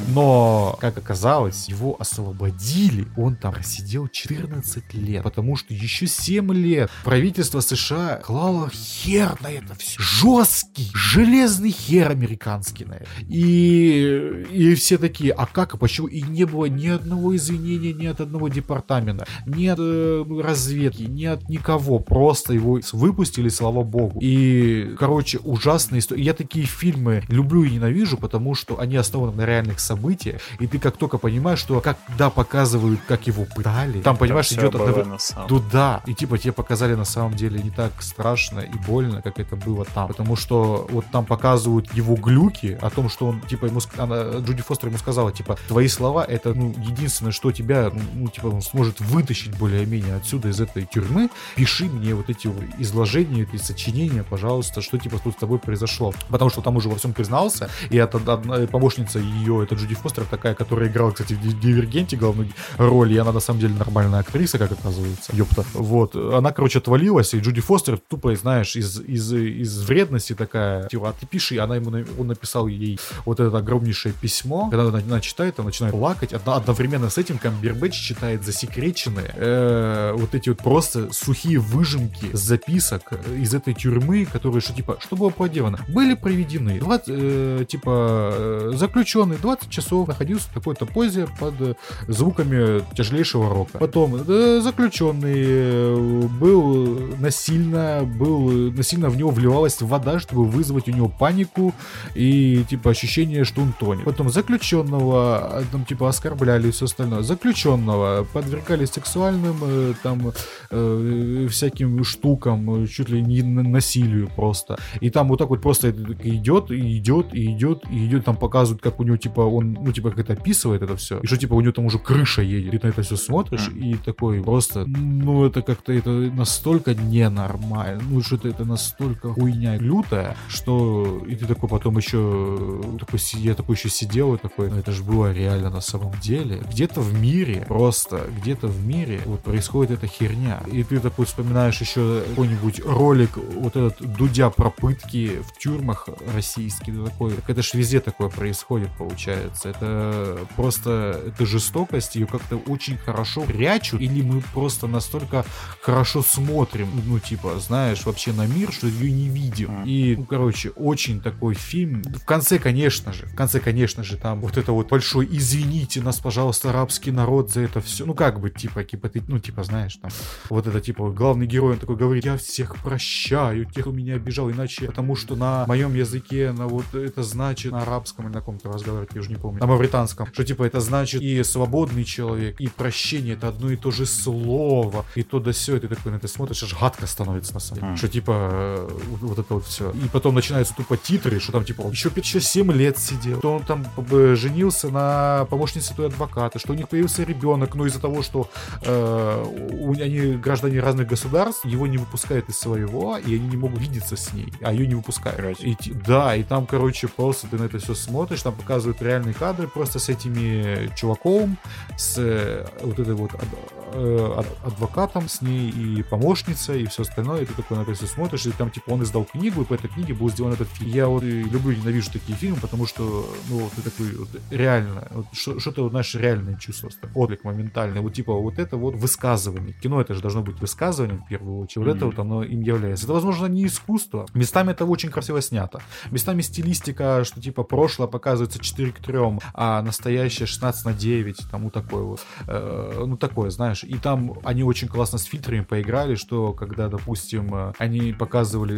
Но, как оказалось, его освободили, он там просидел 14 лет, потому что еще 7 лет правительство США клало хер на это все. Жесткий, железный хер американский на это. И, и все такие, а как, а почему? И не было ни одного извинения ни от одного департамента, ни от э, разведки, ни от никого. Просто его выпустили, слава богу. И, короче, ужасная история. Я такие фильмы люблю и ненавижу, потому что они основаны на реальных событиях. И ты как только понимаешь, что когда показывают, как его пытали, там, понимаешь, идет самом Туда. И типа тебе показали на самом деле не так страшно и больно, как это было там. Потому что вот там показывают его глюки о том, что он, типа, ему, она, Джуди Фостер ему сказала, типа, твои слова это, ну, единственное, что тебя, ну, типа, он сможет вытащить более-менее отсюда, из этой тюрьмы. Пиши мне вот эти изложения, эти сочинения, пожалуйста, что, типа, тут с тобой произошло. Потому что там уже во всем признался, и это одна помощница ее, это Джуди Фостер, такая, которая играла, кстати, в Ди- Дивергенте главную роль, и она на самом деле нормальная актриса, как оказывается, ёпта. Вот, она, короче, отвалилась, и Джуди Фостер тупо, знаешь, из, из, из вредности такая, типа, а ты пиши, она ему, он написал ей вот это огромнейшее письмо, когда она, она читает, она начинает плакать, Одно- одновременно с этим Камбербэтч читает засекреченные, э, вот эти вот просто сухие выжимки записок из этой тюрьмы, которые, что, типа, что было проделано? Были проведены, 20, э, типа, э, заключенный 20 часов находился в такой-то позе под э, звуками тяжелейшего рока. Потом э, заключенный был насильно, был насильно в него вливалась вода, чтобы вызвать у него панику и типа ощущение, что он тонет. Потом заключенного э, там типа оскорбляли и все остальное. Заключенного подвергали сексуальным э, там э, всяким штукам, э, чуть ли не на- насилию просто. И там вот так вот просто идет, и идет, и идет, и идет, там показывают, как у него типа он, ну типа как это описывает это все, и что типа у него там уже крыша едет. Ты на это все смотришь и такой просто, ну это как-то это настолько ненормально, ну что-то это настолько хуйня лютая, что и ты такой потом еще такой си- я такой еще сидел и такой, ну это же было реально на самом деле. Где-то в мире, просто где-то в мире вот происходит эта херня. И ты такой вспоминаешь еще какой-нибудь ролик вот этот Дудя про пытки в тюрьмах российский, ты такой, так это ж везде такое происходит, получается. Это просто, это жестокость, ее как-то очень хорошо прячут, или мы просто настолько хорошо смотрим, ну, типа, знаешь, вообще на мир, что ее не видим. И, ну, короче, очень такой фильм. В конце, конечно же, в конце, конечно же, там вот это вот большой «Извините нас, пожалуйста, арабский народ за это все». Ну, как бы, типа, типа, ты, ну, типа, знаешь, там, вот это, типа, главный герой, он такой говорит, я всех прощаю, тех, кто меня обижал, иначе, потому что на моем языке, на вот это значит, на арабском или на каком-то разговаривать, я уже не помню, на мавританском, что, типа, это значит и свободный человек, и прощение, это одно и то же слово, и то да все, и ты такой на это смотришь, аж гадко становится, на самом деле, что, типа, вот, вот это вот все. И потом начинаются тупо титры, что там, типа, еще, еще 7 лет сидел, что он там э, женился на помощнице той адвоката, что у них появился ребенок, но из-за того, что э, у- они граждане разных государств, его не выпускают из своего, и они не могут видеться с ней, а ее не выпускают. И, да, и там, короче, просто ты на это все смотришь, там показывают реальные кадры просто с этими чуваком, с э, вот этой вот ад- э, ад- адвокатом с ней и помощницей и все остальное, и ты такой на это все смотришь, и там типа он издал книгу, и по этой книге был сделан этот фильм. Я вот люблю и ненавижу такие фильмы, потому что, ну, ты такой вот, реально, вот, что- что-то, вот, знаешь, реальное чувство, отклик моментальный, вот типа вот это вот высказывание. Кино это же должно быть высказыванием в первую очередь, вот это вот оно им является. Это, возможно, не искусство, местами это очень красиво снято, местами стилистика, что типа прошлое показывается 4 к 3, а настоящее 16 на 9, там вот такое вот, Э, ну такое, знаешь, и там они очень классно с фильтрами поиграли, что когда, допустим, э, они показывали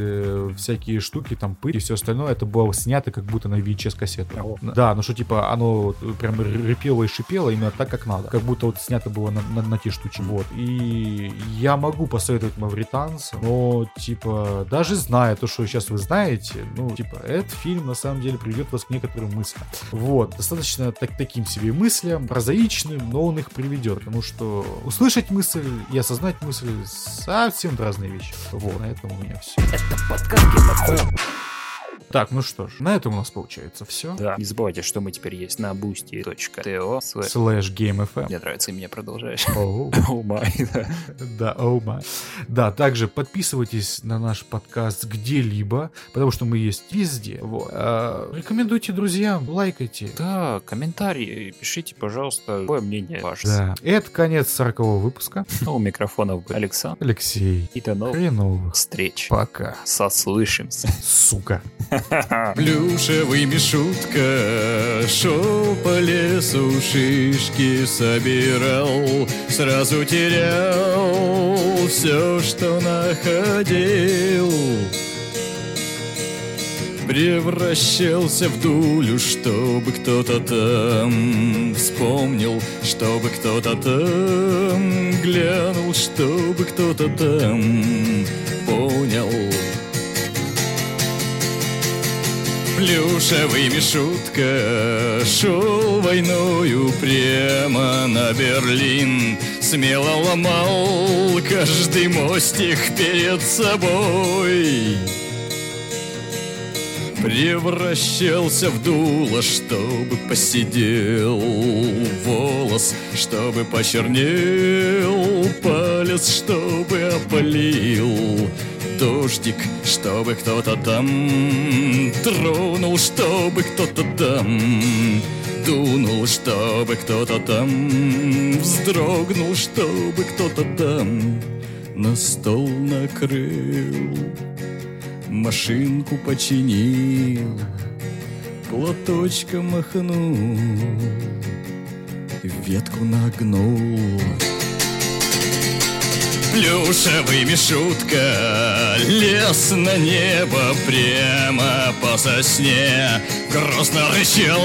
всякие штуки, там пыль и все остальное, это было снято как будто на VHS кассету. Да, ну что типа оно прям репело и шипело именно так, как надо, как будто вот снято было на, на, на те штучки. Вот. И я могу посоветовать мавританцам, но типа даже зная то, что сейчас вы знаете, ну типа этот фильм на самом деле приведет вас к некоторым мыслям. Вот, достаточно так, таким себе мыслям, прозаичным, но он их приведет, потому что услышать мысль и осознать мысль совсем разные вещи. Вот, на этом у меня все. Это подкаст Генофон. Так, ну что ж, на этом у нас получается все. Да. Не забывайте, что мы теперь есть на boosty.to. Слэш GameFM. Мне нравится, и меня продолжаешь. Оу. О май, да. Оу май. Да, также подписывайтесь на наш подкаст где-либо, потому что мы есть везде. Вот. А, рекомендуйте друзьям, лайкайте. Да, комментарии пишите, пожалуйста, какое мнение ваше. Да. Это конец 40 выпуска. У микрофонов был Александр. Алексей. И до новых встреч. Пока. Сослышимся. Сука. Плюшевый Мишутка шел по лесу, шишки собирал, сразу терял все, что находил. Превращался в дулю, чтобы кто-то там вспомнил, чтобы кто-то там глянул, чтобы кто-то там понял. Плюшевый Мишутка шел войною прямо на Берлин. Смело ломал каждый мостик перед собой. Превращался в дуло, чтобы посидел волос, чтобы почернел палец, чтобы опалил дождик, чтобы кто-то там тронул, чтобы кто-то там дунул, чтобы кто-то там вздрогнул, чтобы кто-то там на стол накрыл, машинку починил, платочком махнул, ветку нагнул. Плюшевый Мишутка лез на небо прямо по сосне. Грозно рычал,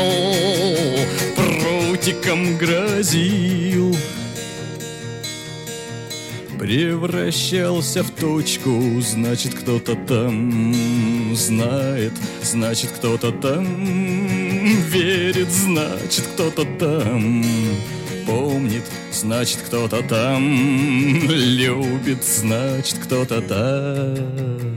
прутиком грозил. Превращался в точку, значит кто-то там знает, значит кто-то там верит, значит кто-то там помнит, значит кто-то там любит, значит кто-то там.